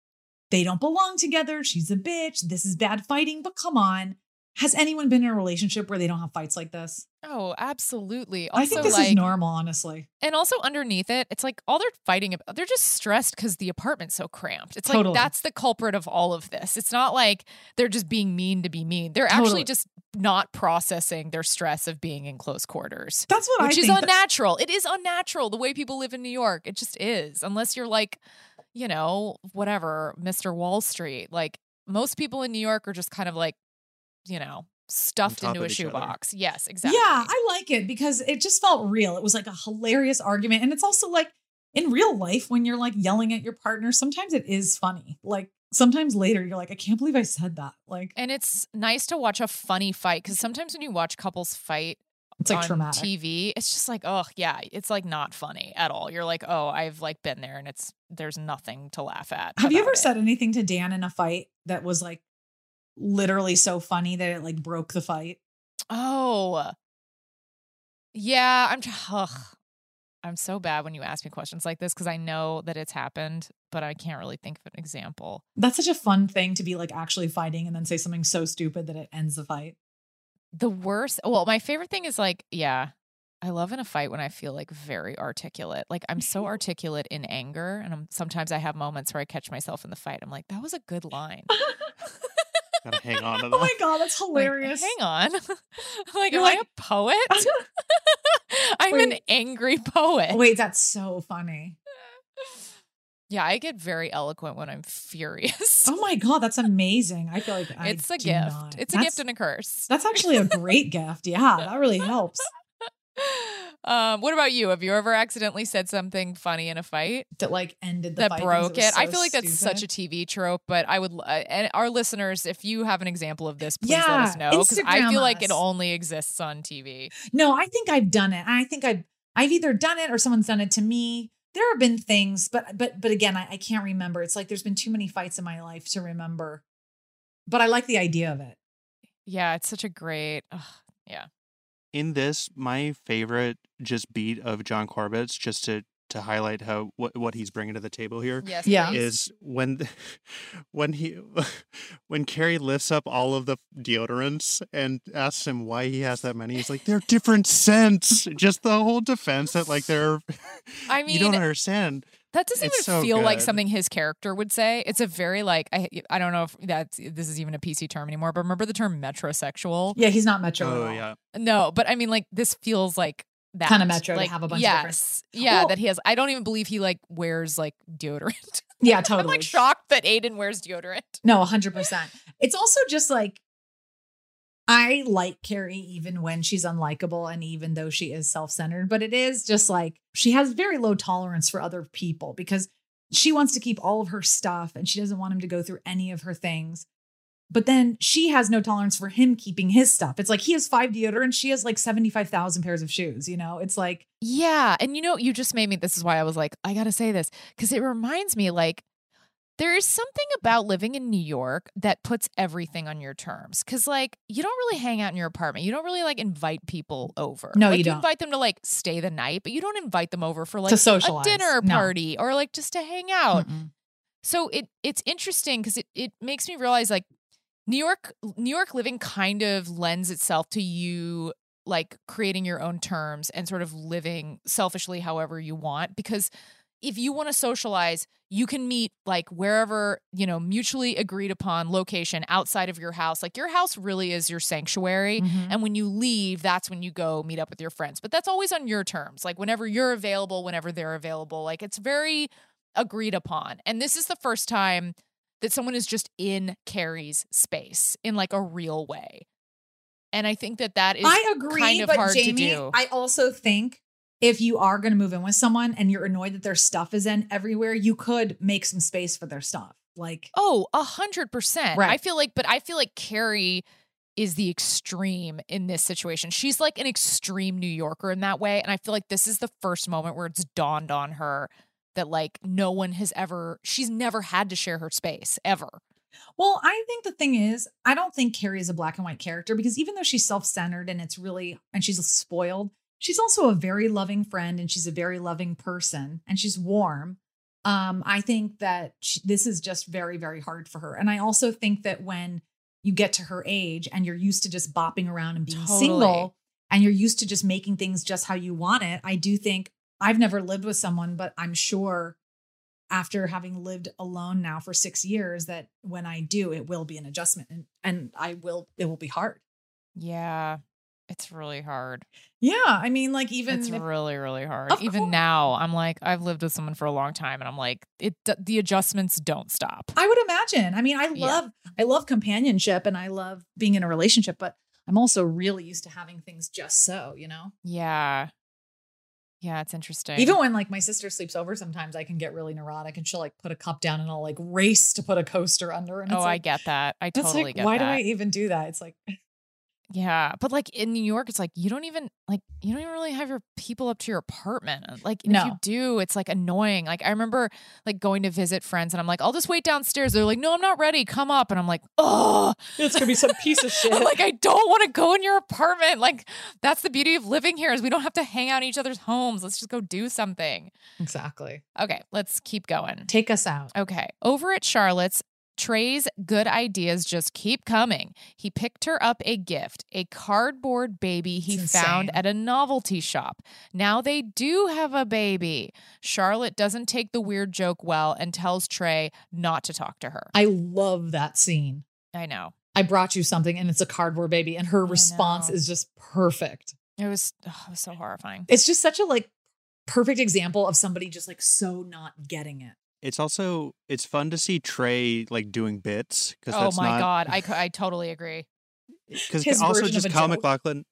they don't belong together. She's a bitch. This is bad fighting. But come on. Has anyone been in a relationship where they don't have fights like this? Oh, absolutely. I think Also, this is like- normal, honestly. And also underneath it, it's like all they're fighting about, they're just stressed because the apartment's so cramped. It's Totally. like that's the culprit of all of this. It's not like they're just being mean to be mean. They're Totally. actually just not processing their stress of being in close quarters. That's what I which is. That's- unnatural. It is unnatural the way people live in New York. It just is. Unless you're like, you know, whatever, Mr. Wall Street. Like most people in New York are just kind of like, you know, stuffed into a of each other. shoebox. Yes, exactly. Yeah, I like it because it just felt real. It was like a hilarious argument. And it's also like in real life, when you're like yelling at your partner, sometimes it is funny. Like sometimes later, you're like, I can't believe I said that. Like, And it's nice to watch a funny fight because sometimes when you watch couples fight It's, like, traumatic. TV, it's just like, oh yeah, it's like not funny at all. You're like, oh, I've like been there and it's there's nothing to laugh at. have you ever it. said anything to Dan in a fight that was like literally so funny that it like broke the fight? Oh. Yeah, I'm ugh. I'm so bad when you ask me questions like this because I know that it's happened, but I can't really think of an example. That's such a fun thing to be like actually fighting and then say something so stupid that it ends the fight. The worst, well, my favorite thing is like, yeah, I love in a fight when I feel like very articulate. Like I'm so articulate in anger, and I'm sometimes I have moments where I catch myself in the fight. I'm like, that was a good line. Gotta hang on to Oh my god, that's Like, hilarious. hang on, like, You're am I like- a poet? I'm an angry poet. Wait, that's so funny. Yeah, I get very eloquent when I'm furious. Oh my god, that's amazing. I feel like it's a do gift. not. It's a gift and a curse. That's actually a great gift. Yeah, that really helps. Um, what about you? Have you ever accidentally said something funny in a fight That like ended the that broke it? I feel like that's such a. TV trope, but I would, uh, and our listeners, if you have an example of this, please let us know because I feel like it only exists on TV. No, I think I've done it. I think I've I've either done it or someone's done it to me. There have been things, but but but again, I, I can't remember. It's like there's been too many fights in my life to remember. But I like the idea of it. Yeah, it's such a great, ugh, yeah. in this, my favorite just beat of John Corbett's, just to to highlight how what what he's bringing to the table here, Yes, Yeah. please. is when when he when Carrie lifts up all of the deodorants and asks him why he has that many. He's like, they're different scents. Just the whole defense that like they're. I mean you don't understand. That doesn't It's even so feel like something his character would say. It's a very like I I don't know if that's this is even a PC term anymore, but remember the term metrosexual? Yeah, he's not metro. Oh, at Oh all. yeah. No, but I mean like this feels like that Kinda metro to like, have a bunch of different- yes, yeah, Well- that he has. I don't even believe he like wears like deodorant. Yeah, totally. I'm like shocked that Aiden wears deodorant. No, 100%. It's also just like, I like Carrie even when she's unlikable and even though she is self centered, but it is just like she has very low tolerance for other people because she wants to keep all of her stuff and she doesn't want him to go through any of her things. But then she has no tolerance for him keeping his stuff. It's like he has five deodorants, she has like 75,000 pairs of shoes, you know? It's like, Yeah, and you know, you just made me. This is why I was like, I gotta say this because it reminds me like there is something about living in New York that puts everything on your terms. Cause like you don't really hang out in your apartment. You don't really like invite people over. No, Like, you don't. invite them to like stay the night, but you don't invite them over for like To a dinner No. party or like just to hang out. mm-mm. So it it's interesting because it it makes me realize like New York New York living kind of lends itself to you like creating your own terms and sort of living selfishly however you want because if you want to socialize you can meet like wherever you know mutually agreed upon location outside of your house. Like your house really is your sanctuary Mhm. and when you leave that's when you go meet up with your friends. But that's always on your terms like whenever you're available whenever they're available like it's very agreed upon. And this is the first time that someone is just in Carrie's space in like a real way. And I think that that is I agree, kind of but hard Jamie, to do. I also think if you are going to move in with someone and you're annoyed that their stuff is in everywhere, you could make some space for their stuff. Like, oh, a hundred percent. I feel like, but I feel like Carrie is the extreme in this situation. She's like an extreme New Yorker in that way. And I feel like this is the first moment where it's dawned on her that like no one has ever, she's never had to share her space ever. Well, I think the thing is, I don't think Carrie is a black and white character because even though she's self centered and it's really, and she's spoiled, she's also a very loving friend and she's a very loving person and she's warm. Um, I think that she, this is just very, very hard for her. And I also think that when you get to her age and you're used to just bopping around and being Totally. single and you're used to just making things just how you want it, I do think I've never lived with someone, but I'm sure after having lived alone now for six years that when I do, it will be an adjustment and, and I will, it will be hard. Yeah. It's really hard. Yeah. I mean, like even It's if- really, really hard. Even now, I'm like, I've lived with someone for a long time and I'm like, it the adjustments don't stop. I would imagine. I mean, I Yeah. love I love companionship and I love being in a relationship, but I'm also really used to having things just so, you know? Yeah. Yeah, it's interesting. Even when like my sister sleeps over, sometimes I can get really neurotic and she'll like put a cup down and I'll like race to put a coaster under. And oh, it's I get that. I totally like, get why that. Why do I even do that? It's like Yeah, but like in New York, it's like you don't even like you don't even really have your people up to your apartment. Uh, Like and if you do, it's like annoying. Like I remember like going to visit friends, and I'm like, I'll just wait downstairs. They're like, No, I'm not ready. Come up, and I'm like, Oh, it's gonna be some piece of shit. I'm like I don't want to go in your apartment. Like that's the beauty of living here is we don't have to hang out in each other's homes. Let's just go do something. exactly. Okay, let's keep going. Take us out. Okay. Over at Charlotte's, Trey's good ideas just keep coming. He picked her up a gift, a cardboard baby he found at a novelty shop. Now they do have a baby. Charlotte doesn't take the weird joke well and tells Trey not to talk to her. I love that scene. I know. I brought you something and it's a cardboard baby, and her response is just perfect. It was, oh, it was so horrifying. It's just such a like perfect example of somebody just like so not getting it. It's also it's fun to see Trey like doing bits because Oh that's my not God. I, I totally agree. because also just a Kyle joke. MacLachlan.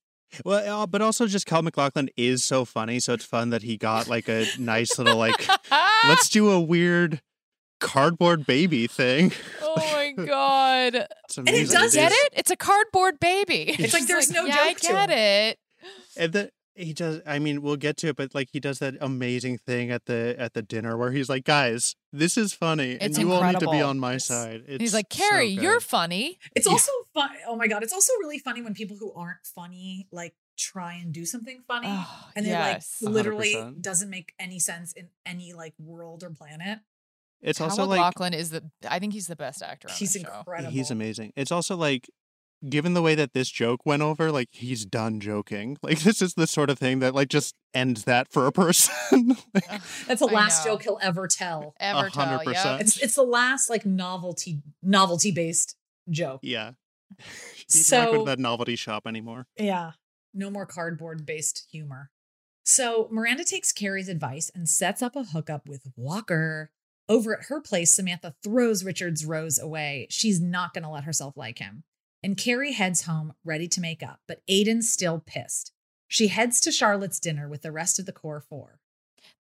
Well, uh, but also just Kyle MacLachlan is so funny, so it's fun that he got like a nice little like let's do a weird cardboard baby thing. Oh my God. It's it does Get it? It's a cardboard baby. It's like there's no yeah, I joke to get it. And the, he does. I mean, we'll get to it, but like he does that amazing thing at the at the dinner where he's like, "Guys, this is funny, and It's you all need to be on my side." It's He's like, Carrie, good." you're funny. It's Yeah. also fun. Oh my god, it's also really funny when people who aren't funny like try and do something funny, Oh, and it yes. like literally 100%. doesn't make any sense in any like world or planet. It's Hal also like MacLachlan is the. I think he's the best actor. On He's the show. incredible. he's amazing. It's also like. Given the way that this joke went over, like he's done joking. Like this is the sort of thing that like just ends that for a person. Like, That's the last joke he'll ever tell. Ever A tell? Yeah. It's it's the last like novelty novelty based joke. yeah, he's not So- going to that novelty shop anymore. Yeah. No more cardboard based humor. So Miranda takes Carrie's advice and sets up a hookup with Walker. Over at her place, Samantha throws Richard's rose away. She's not going to let herself like him. And Carrie heads home, ready to make up, but Aiden's still pissed. She heads to Charlotte's dinner with the rest of the core four.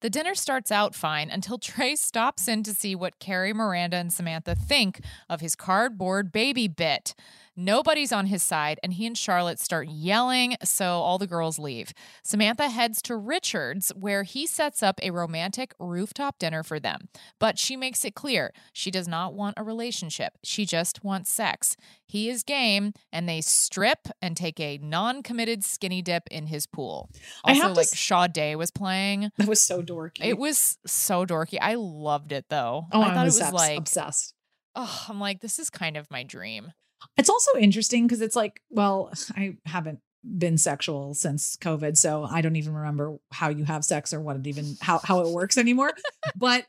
The dinner starts out fine until Trey stops in to see what Carrie, Miranda, and Samantha think of his cardboard baby bit. Nobody's on his side, and he and Charlotte start yelling, so all the girls leave. Samantha heads to Richard's, where he sets up a romantic rooftop dinner for them. But she makes it clear she does not want a relationship, she just wants sex. He is game, and they strip and take a non committed skinny dip in his pool. I Also, like s- Sade was playing. That was so dorky. It was so dorky. I loved it though. Oh, I thought it was obs- like, obsessed. oh, I'm like, this is kind of my dream. It's also interesting because it's like, well, I haven't been sexual since COVID, so I don't even remember how you have sex or what it even how how it works anymore. but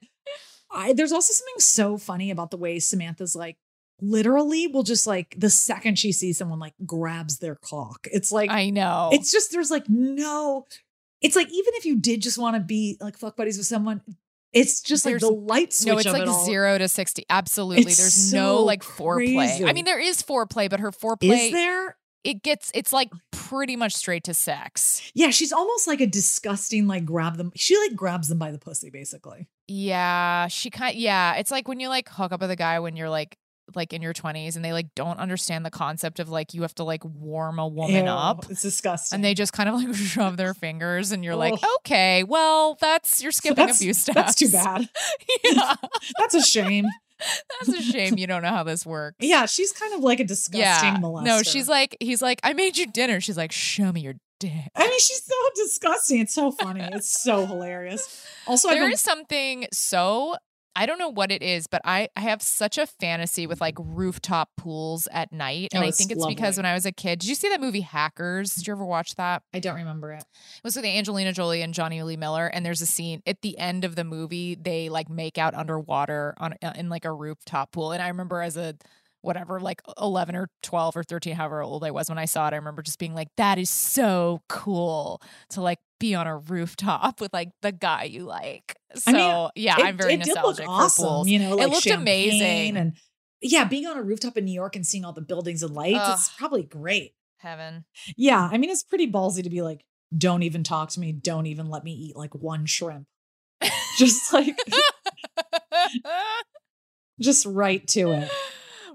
I there's also something so funny about the way Samantha's like literally will just like the second she sees someone like grabs their cock. It's like I know. it's just there's like no it's like even if you did just want to be like fuck buddies with someone, it's just like There's- the light switch no, it's like it zero to sixty. Absolutely. It's There's no so like foreplay. I mean, there is foreplay, but her foreplay Is there? it gets it's like pretty much straight to sex. Yeah, she's almost like a disgusting, like grab them. She like grabs them by the pussy, basically. Yeah, she kind yeah, it's like when you like hook up with a guy when you're like like in your 20s and they like don't understand the concept of like you have to like warm a woman Ew, up. It's disgusting. And they just kind of like shove their fingers and you're like, okay, well, that's you're skipping that's, a few steps. That's too bad. yeah. That's a shame. That's a shame you don't know how this works. Yeah, she's kind of like a disgusting Yeah. molester. No, she's like, he's like, I made you dinner. She's like, show me your dick. I mean, she's so disgusting. It's so funny. It's so hilarious. Also, I There is something so I don't know what it is, but I, I have such a fantasy with like rooftop pools at night. And Oh, I think it's because when I was a kid, did you see that movie Hackers? Did you ever watch that? I don't remember it. It was with Angelina Jolie and Jonny Lee Miller. And there's a scene at the end of the movie, they like make out underwater on uh, in like a rooftop pool. And I remember as a whatever, like 11 or 12 or 13, however old I was when I saw it, I remember just being like, that is so cool to like be on a rooftop with like the guy you like. So I mean, yeah, it- I'm very it did look nostalgic awesome. You know, like it looked amazing. and yeah, being on a rooftop in New York and seeing all the buildings and lights, it's probably great. Heaven. Yeah, I mean, it's pretty ballsy to be like, don't even talk to me, don't even let me eat like one shrimp. Just like, just right to it.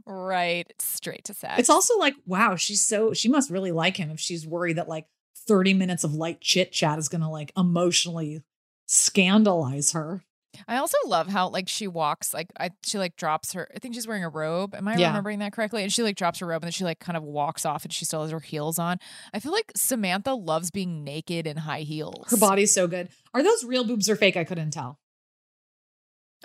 right. Straight to sex. It's also like, wow, she's so she must really like him if she's worried that like 30 minutes of light chit chat is gonna like emotionally scandalize her. I also love how like she walks like I she like drops her I think she's wearing a robe. Am I Yeah. remembering that correctly? And she like drops her robe and then she like kind of walks off and she still has her heels on. I feel like Samantha loves being naked in high heels. Her body's so good. Are those real boobs or fake? I couldn't tell.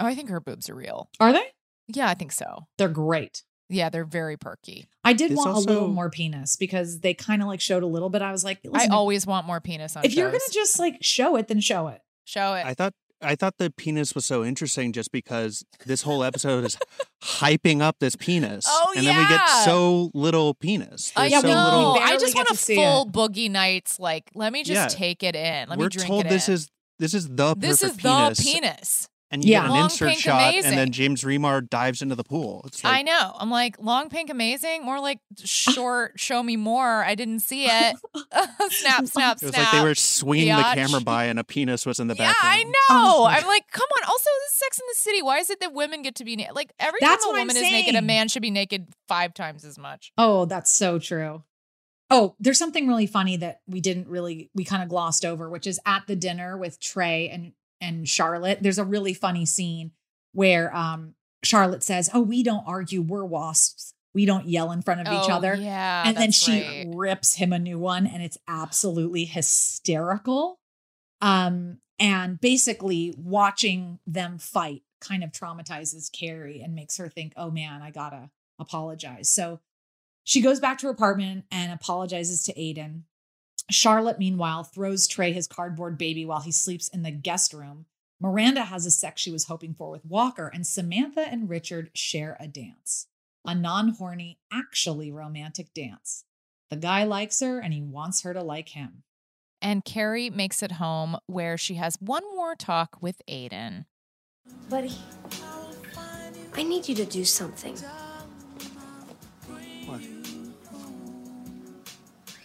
Oh, I think her boobs are real. Are they? Yeah, I think so. They're great. Yeah, they're very perky. I did This want a little more penis because they kind of like showed a little bit. I was like, I listen, always want more penis on if you're gonna just like show it, then show it. show it. I thought I thought the penis was so interesting just because this whole episode is hyping up this penis. Oh, and then we get yeah. so little penis. I There's so know. little I barely just get want to a see full it. boogie nights. Like, let me just Yeah. take it in. Let We're me drink told it this in. is this is the this is perfect the penis. penis. And you Yeah. get an Long, insert pink, shot and then James Remar dives into the pool. It's like I know. I'm like long pink, amazing. More like short. show me more. I didn't see it. snap, snap, snap. it was snap. like they were swinging the camera by and a penis was in the Yeah, background. I know. Oh I'm like, come on. Also, this is Sex and the City. Why is it that women get to be naked? Like every That's time a woman is naked, a man should be naked five times as much. Oh, that's so true. Oh, there's something really funny that we didn't really we kind of glossed over, which is at the dinner with Trey and and Charlotte. There's a really funny scene where um Charlotte says, "Oh, we don't argue, we're wasps. We don't yell in front of each Oh, other." Yeah, and then she right. rips him a new one and it's absolutely hysterical. Um and basically watching them fight kind of traumatizes Carrie and makes her think, "Oh man, I got to apologize." So she goes back to her apartment and apologizes to Aiden. Charlotte, meanwhile, throws Trey his cardboard baby while he sleeps in the guest room. Miranda has a sex she was hoping for with Walker, and Samantha and Richard share a dance. A non horny, actually romantic dance. The guy likes her and he wants her to like him. And Carrie makes it home where she has one more talk with Aiden. Buddy, I need you to do something. What?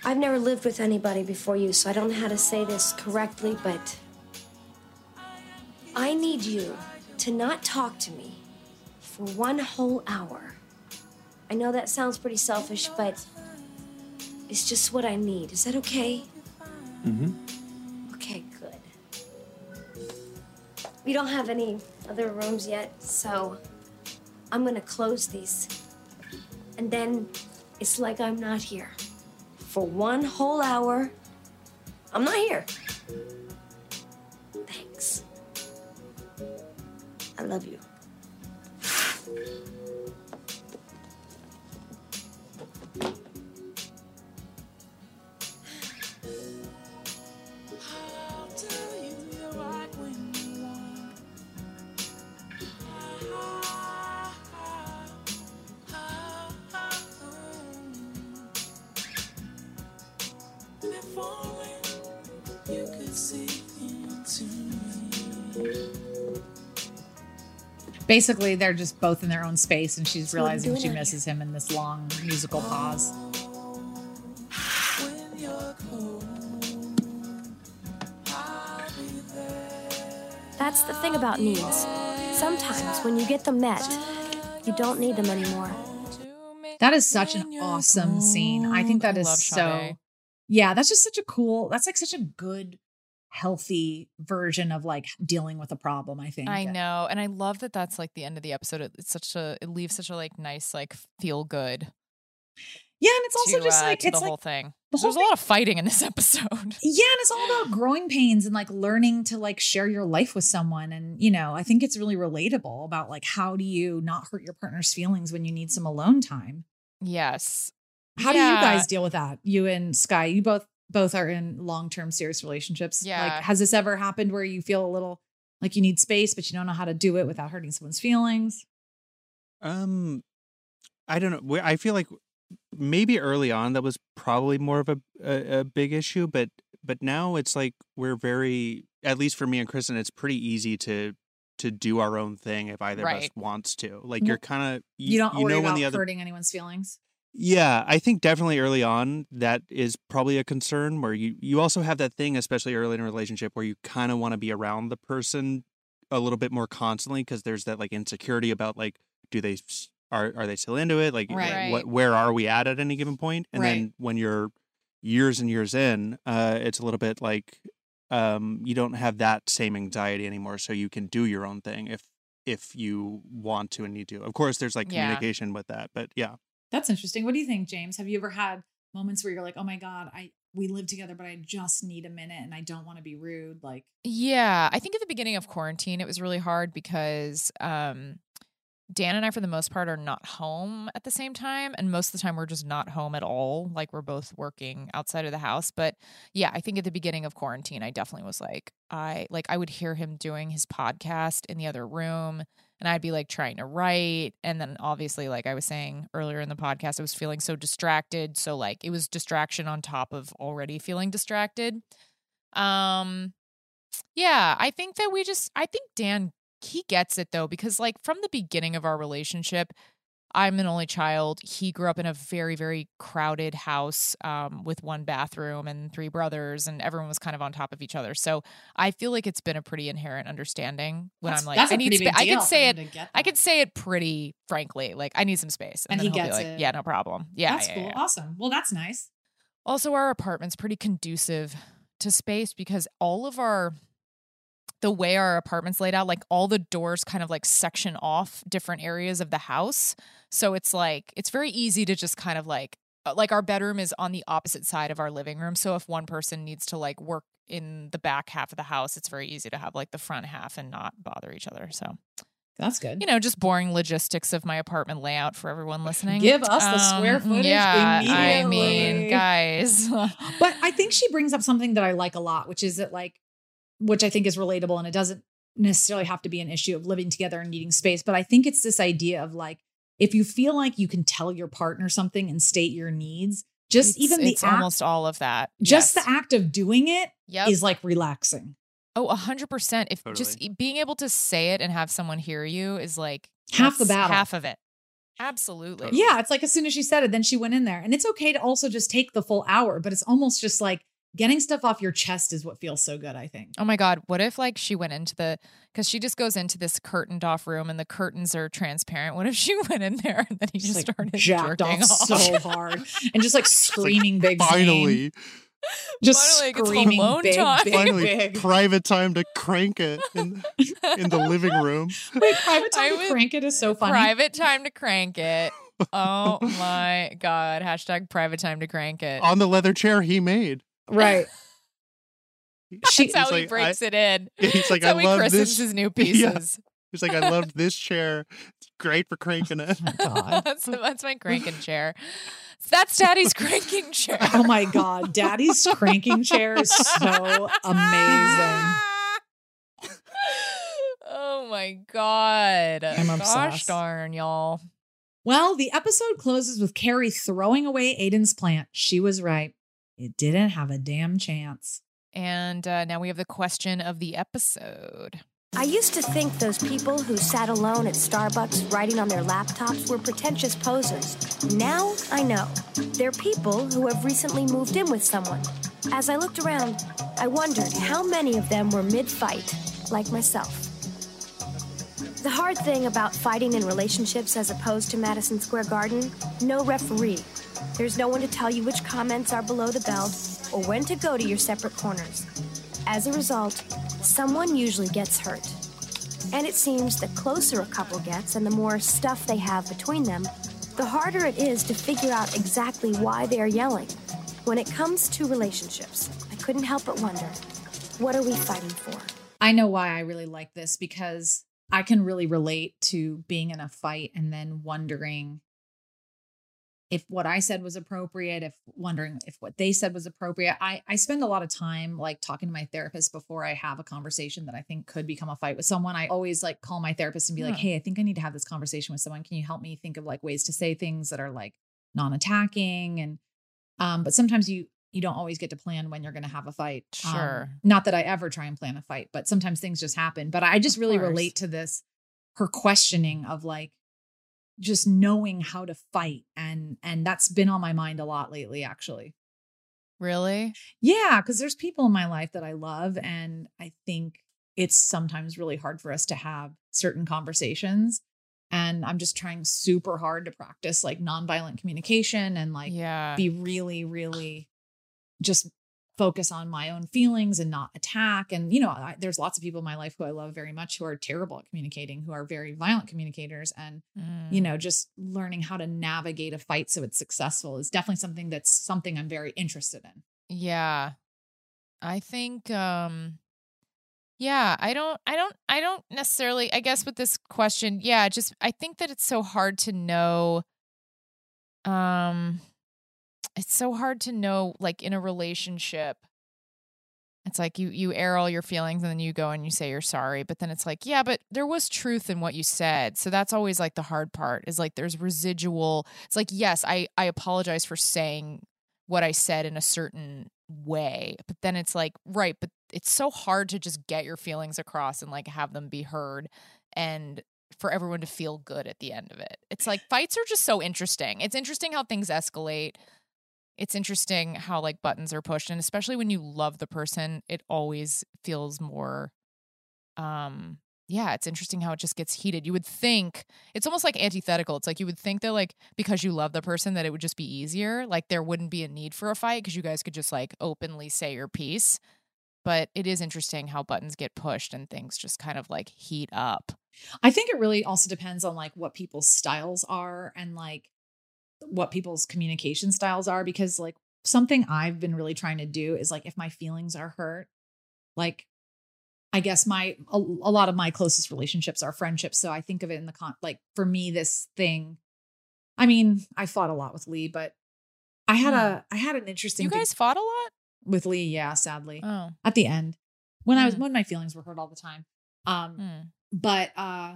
I've never lived with anybody before you, so I don't know how to say this correctly, but I need you to not talk to me for one whole hour. I know that sounds pretty selfish, but it's just what I need. Is that okay? Mm-hmm. Okay, good. We don't have any other rooms yet, so I'm gonna close these. And then it's like I'm not here. For one whole hour, I'm not here. Thanks. I love you. Basically, they're just both in their own space, and she's So what are you realizing she misses him in this long musical pause. That's the thing about needs. Sometimes when you get them met, You don't need them anymore. That is such an awesome scene. I think that I is so. Yeah, that's just such a cool. That's like such a good, healthy version of like dealing with a problem. I think. I know, and I love that. That's like the end of the episode. It's such a. It leaves such a like nice like feel good. Yeah, and it's also to, just uh, like to it's the like whole thing. the There's whole a lot of fighting in this episode. Yeah, and it's all about growing pains and like learning to like share your life with someone. And, you know, I think it's really relatable about like how do you not hurt your partner's feelings when you need some alone time? Yes. How do you guys deal with that? You and Sky, you both both are in long-term serious relationships. Yeah. Like has this ever happened where you feel a little like you need space, but you don't know how to do it without hurting someone's feelings? Um, I don't know. I feel like maybe early on that was probably more of a, a a big issue, but but now it's like we're very at least for me and Kristen, it's pretty easy to to do our own thing if either of us wants to. Like you're kind of You, don't worry know about when the other hurting anyone's feelings. Yeah, I think definitely early on that is probably a concern where you you also have that thing, especially early in a relationship, where you kind of want to be around the person a little bit more constantly because there's that like insecurity about like do they s- are are they still into it like Right. what where are we at at any given point? point and Right. then when you're years and years in uh it's a little bit like um you don't have that same anxiety anymore so you can do your own thing if if you want to and need to of course there's like Yeah. communication with that but yeah That's interesting. What do you think, James? Have you ever had moments where you're like, "Oh my god, I we live together, but I just need a minute and I don't want to be rude." Like, Yeah, I think at the beginning of quarantine, it was really hard because um, Dan and I, for the most part, are not home at the same time. And most of the time, we're just not home at all. Like, we're both working outside of the house. But yeah, I think at the beginning of quarantine, I definitely was like, I like, I would hear him doing his podcast in the other room. And I'd be like trying to write. And then obviously, like I was saying earlier in the podcast, I was feeling so distracted. So, like, it was distraction on top of already feeling distracted. Um, yeah, I think that we just I think Dan he gets it though because like from the beginning of our relationship, I'm an only child. He grew up in a very very crowded house um, with one bathroom and three brothers, and everyone was kind of on top of each other. So I feel like it's been a pretty inherent understanding when That's- I'm like I need pretty spa- I can say it I can say it pretty frankly like I need some space, And then he he'll be gets like, it. Yeah, no problem. Yeah, that's yeah, cool. yeah. Awesome. Well, that's nice. Also, our apartment's pretty conducive to space because all of our the way our apartment's laid out, like all the doors kind of like section off different areas of the house. So it's like it's very easy to just kind of like uh, like our bedroom is on the opposite side of our living room. So if one person needs to like work in the back half of the house, it's very easy to have like the front half and not bother each other. So That's good. you know, just boring logistics of my apartment layout for everyone listening. Give us the square Um, footage Yeah, I mean, guys. but I think she brings up something that I like a lot, which is that like, which I think is relatable, and it doesn't necessarily have to be an issue of living together and needing space. But I think it's this idea of like, if you feel like you can tell your partner something and state your needs, just It's- even the it's act, almost all of that. just Yes. the act of doing it is Yep. like relaxing. Oh, a hundred percent. If just Totally. e- being able to say it and have someone hear you is like Half the battle. Half of it. Absolutely. Yeah, it's like as soon as she said it, then she went in there. And it's okay to also just take the full hour, but it's almost just like getting stuff off your chest is what feels so good, I think. Oh my God. What if like she went into the because she just goes into this curtained off room and the curtains are transparent. What if she went in there and then he just like started jacked jerking off so hard and just like screaming big finally just Finally, it gets screaming alone big, time. big, finally big. private time to crank it in, in the living room Wait, private time I to would- crank it is so funny. Private time to crank it. Oh my God. Hashtag private time to crank it. on the leather chair he made Right. That's He's how he like, breaks I- it in. he's like That's i love christens this his new Yeah. pieces. he's like i love this chair it's great for oh cranking it that's, that's my cranking chair. That's Daddy's cranking chair. Oh my god, Daddy's cranking chair is so amazing. oh my god. I'm Gosh obsessed. darn, y'all. Well, the episode closes with Carrie throwing away Aiden's plant. She was right. It didn't have a damn chance. And uh, now we have the question of the episode. I used to think those people who sat alone at Starbucks writing on their laptops were pretentious posers. Now I know. They're people who have recently moved in with someone. As I looked around, I wondered how many of them were mid fight, like myself. The hard thing about fighting in relationships as opposed to Madison Square Garden no referee. There's no one to tell you which comments are below the belt or when to go to your separate corners. As a result, someone usually gets hurt. And it seems the closer a couple gets and the more stuff they have between them, the harder it is to figure out exactly why they are yelling. When it comes to relationships, I couldn't help but wonder what are we fighting for? I know why I really like this because I can really relate to being in a fight and then wondering if what I said was appropriate, if wondering if what they said was appropriate. I I spend a lot of time like talking to my therapist before I have a conversation that I think could become a fight with someone. I always like call my therapist and be like, Hmm. "Hey, I think I need to have this conversation with someone. Can you help me think of like ways to say things that are like non-attacking and um but sometimes you you don't always get to plan when you're going to have a fight. Um, Sure. not that I ever try and plan a fight, but sometimes things just happen. But I just Of really course. relate to this her questioning of like just knowing how to fight and and that's been on my mind a lot lately actually Really? yeah because there's people in my life that i love and i think it's sometimes really hard for us to have certain conversations and i'm just trying super hard to practice like nonviolent communication and like Yeah. be really really just focus on my own feelings and not attack and you know I, there's lots of people in my life who i love very much who are terrible at communicating who are very violent communicators and you Mm. know just learning how to navigate a fight so it's successful is definitely something that's something i'm very interested in Yeah. I think um yeah, I don't I don't I don't necessarily I guess with this question, yeah, just I think that it's so hard to know um it's so hard to know like in a relationship it's like you you air all your feelings and then you go and you say you're sorry but then it's like yeah but there was truth in what you said. So that's always like the hard part is like there's residual it's like yes i i apologize for saying what i said in a certain way but then it's like right but it's so hard to just get your feelings across and like have them be heard and for everyone to feel good at the end of it. It's like fights are just so interesting. It's interesting how things escalate it's interesting how like buttons are pushed and especially when you love the person it always feels more um yeah it's interesting how it just gets heated. You would think it's almost like antithetical. It's like you would think that like because you love the person that it would just be easier like there wouldn't be a need for a fight because you guys could just like openly say your piece. But it is interesting how buttons get pushed and things just kind of like heat up. I think it really also depends on like what people's styles are and like what people's communication styles are because like something i've been really trying to do is like if my feelings are hurt like i guess my a, a lot of my closest relationships are friendships so i think of it in the con like for me this thing i mean i fought a lot with lee but i had a i had an interesting you thing- guys fought a lot with lee yeah sadly oh at the end when i was Mm. when my feelings were hurt all the time um Mm. but uh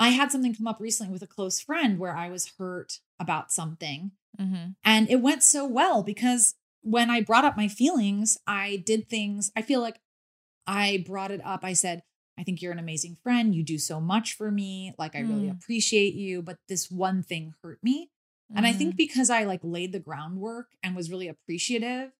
I had something come up recently with a close friend where I was hurt about something mm-hmm. and it went so well because when I brought up my feelings, I did things. I feel like I brought it up. I said, I think you're an amazing friend. You do so much for me. Like, I really Mm. appreciate you. But this one thing hurt me. And I Mm-hmm. think because I like laid the groundwork and was really appreciative,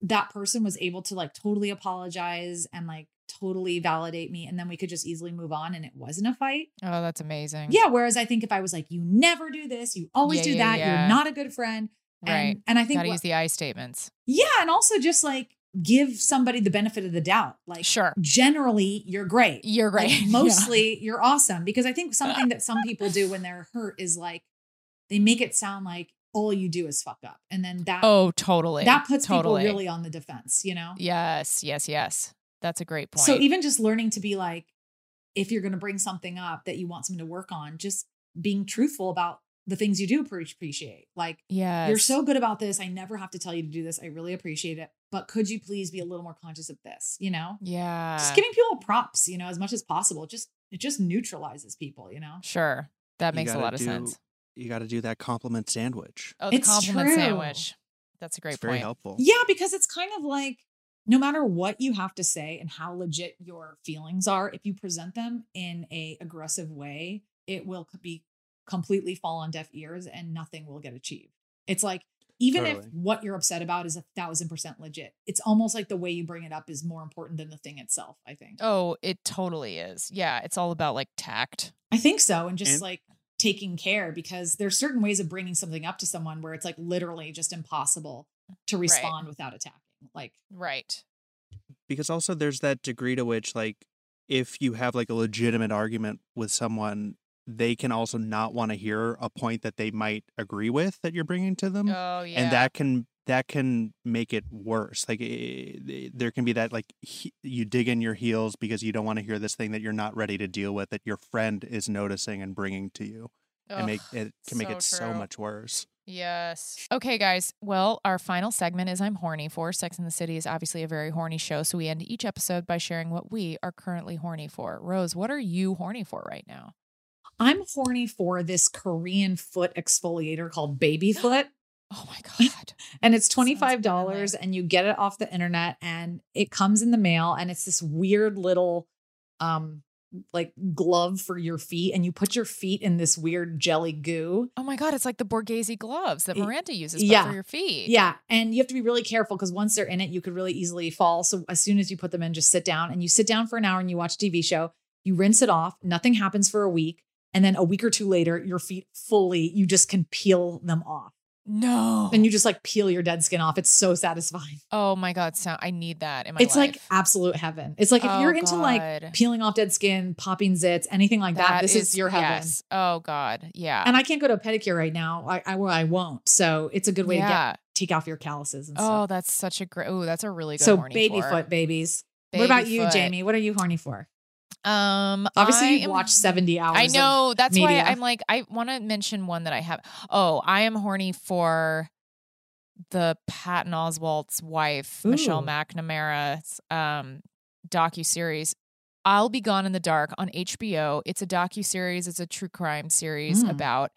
that person was able to like totally apologize and like totally validate me. And then we could just easily move on and it wasn't a fight. oh that's amazing Yeah. Whereas I think if I was like, you never do this, you always Yeah, do yeah, that, yeah. you're not a good friend. And, right and I think, gotta what- use the i statements yeah. And also just like give somebody the benefit of the doubt. Like, sure generally, you're great. you're Like, great Yeah. mostly, you're awesome. Because I think something that some people do when they're hurt is like, they make it sound like all you do is fuck up. And then that, oh totally that puts totally. people really on the defense, you know? Yes, yes, yes. That's a great point. So even just learning to be like, if you're going to bring something up that you want someone to work on, just being truthful about the things you do appreciate. Like, yeah, you're so good about this. I never have to tell you to do this. I really appreciate it. But could you please be a little more conscious of this? You know, Yeah. just giving people props, you know, as much as possible. Just it just neutralizes people, you know. Sure. That makes a lot of do- sense. You got to do that compliment sandwich. Oh, the It's compliment true. sandwich. That's a great it's very helpful. Yeah, because it's kind of like no matter what you have to say and how legit your feelings are, if you present them in a aggressive way, it will be completely fall on deaf ears and nothing will get achieved. It's like even if what you're upset about is a thousand percent legit, it's almost like the way you bring it up is more important than the thing itself. I think. Oh, it totally is. Yeah, it's all about like tact. I think so, and just And- like taking care because there's certain ways of bringing something up to someone where it's like literally just impossible to respond without attacking. Like, Right. because also there's that degree to which like if you have like a legitimate argument with someone they can also not want to hear a point that they might agree with that you're bringing to them Oh yeah. and that can that can make it worse like eh, eh, there can be that like he, you dig in your heels because you don't want to hear this thing that you're not ready to deal with that your friend is noticing and bringing to you and make it can make so it so much worse Yes. Okay, guys. Well, our final segment is I'm horny for. Sex and the City is obviously a very horny show, so we end each episode by sharing what we are currently horny for. Rose, what are you horny for right now? I'm horny for this Korean foot exfoliator called Baby Foot. Oh my god. and it's $25 and you get it off the internet and it comes in the mail and it's this weird little um like glove for your feet and you put your feet in this weird jelly goo. Oh my god, it's like the Borghese gloves that Miranda uses yeah. for your feet. Yeah, and you have to be really careful because once they're in it, you could really easily fall. So as soon as you put them in, just sit down and you sit down for an hour and you watch a TV show. You rinse it off. Nothing happens for a week, and then a week or two later, your feet fully you just can peel them off. No. And you just like peel your dead skin off. It's so satisfying. Oh my god, so I need that in my It's life. like absolute heaven. It's like if Oh, you're into God. like peeling off dead skin, popping zits, anything like that, this is, your heaven. yes. Oh god. Yeah. And I can't go to a pedicure right now. I I, well, I won't. So it's a good way to Yeah. get take off your calluses and Oh, stuff. that's such a great. Oh, that's a really good. so horny baby for. foot babies. Baby what about you, foot. Jamie? What are you horny for? Um, Obviously, I am- watched 70 hours. I know. That's why. I'm like, I want to mention one that I have. Oh, I am horny for the Patton Oswalt's wife, Michelle McNamara's um, docu series. I'll be gone in the dark on HBO. It's a docu series. It's a true crime series Mm. about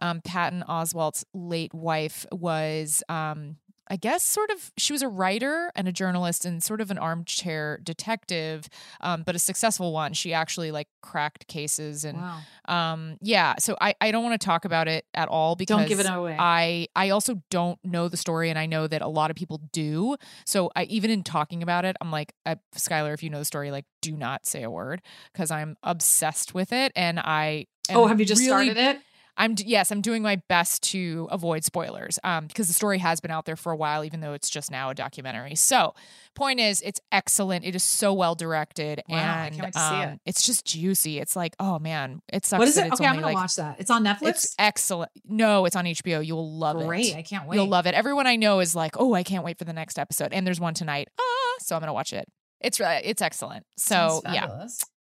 um, Patton Oswalt's late wife was. Um, I guess sort of she was a writer and a journalist and sort of an armchair detective, um, but a successful one. She actually like cracked cases and Wow. um yeah so i i don't want to talk about it at all because Don't give it away. i i also don't know the story and i know that a lot of people do so i even in talking about it i'm like uh, skylar if you know the story like do not say a word because i'm obsessed with it and i am Oh, have you just really- started it? I'm yes, I'm doing my best to avoid spoilers um because the story has been out there for a while even though it's just now a documentary. So, point is it's excellent. It is so well directed Wow, I and can't wait to see um, it. it's just juicy. It's like, oh man, it sucks What is it? it's Okay, I'm gonna like watch that. It's on Netflix. it's excellent. No, it's on HBO. You'll love it. Great, I can't wait. You'll love it. Everyone I know is like, "Oh, I can't wait for the next episode." And there's one tonight. Ah, so I'm going to watch it. It's re- it's excellent. So, yeah.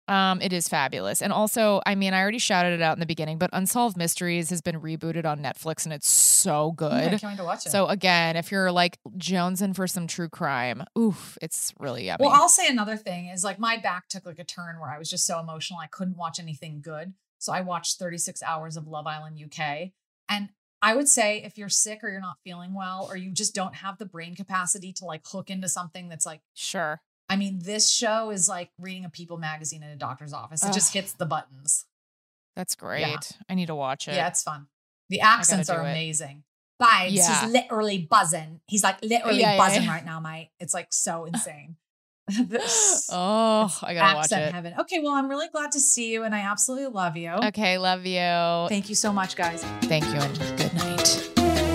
Um, it is fabulous. And also, I mean, I already shouted it out in the beginning, but Unsolved Mysteries has been rebooted on Netflix and it's so good. Okay, I can't wait to watch it. So again, if you're like jonesing for some true crime, oof, it's really yummy. Well, I'll say another thing is like my back took like a turn where I was just so emotional I couldn't watch anything good. So I watched 36 hours of Love Island UK. And I would say if you're sick or you're not feeling well or you just don't have the brain capacity to like hook into something that's like sure. I mean, this show is like reading a People magazine in a doctor's office. It just hits the buttons. That's great. I need to watch it. Yeah, it's fun. The accents are do it. amazing. Vibes. Yeah. He's literally buzzing. He's like literally Yeah, yeah, buzzing yeah. right now, mate. It's like so insane. This Oh, I gotta watch it. heaven. Okay, well, I'm really glad to see you and I absolutely love you. Okay, love you. Thank you so much, guys. Thank you and good night.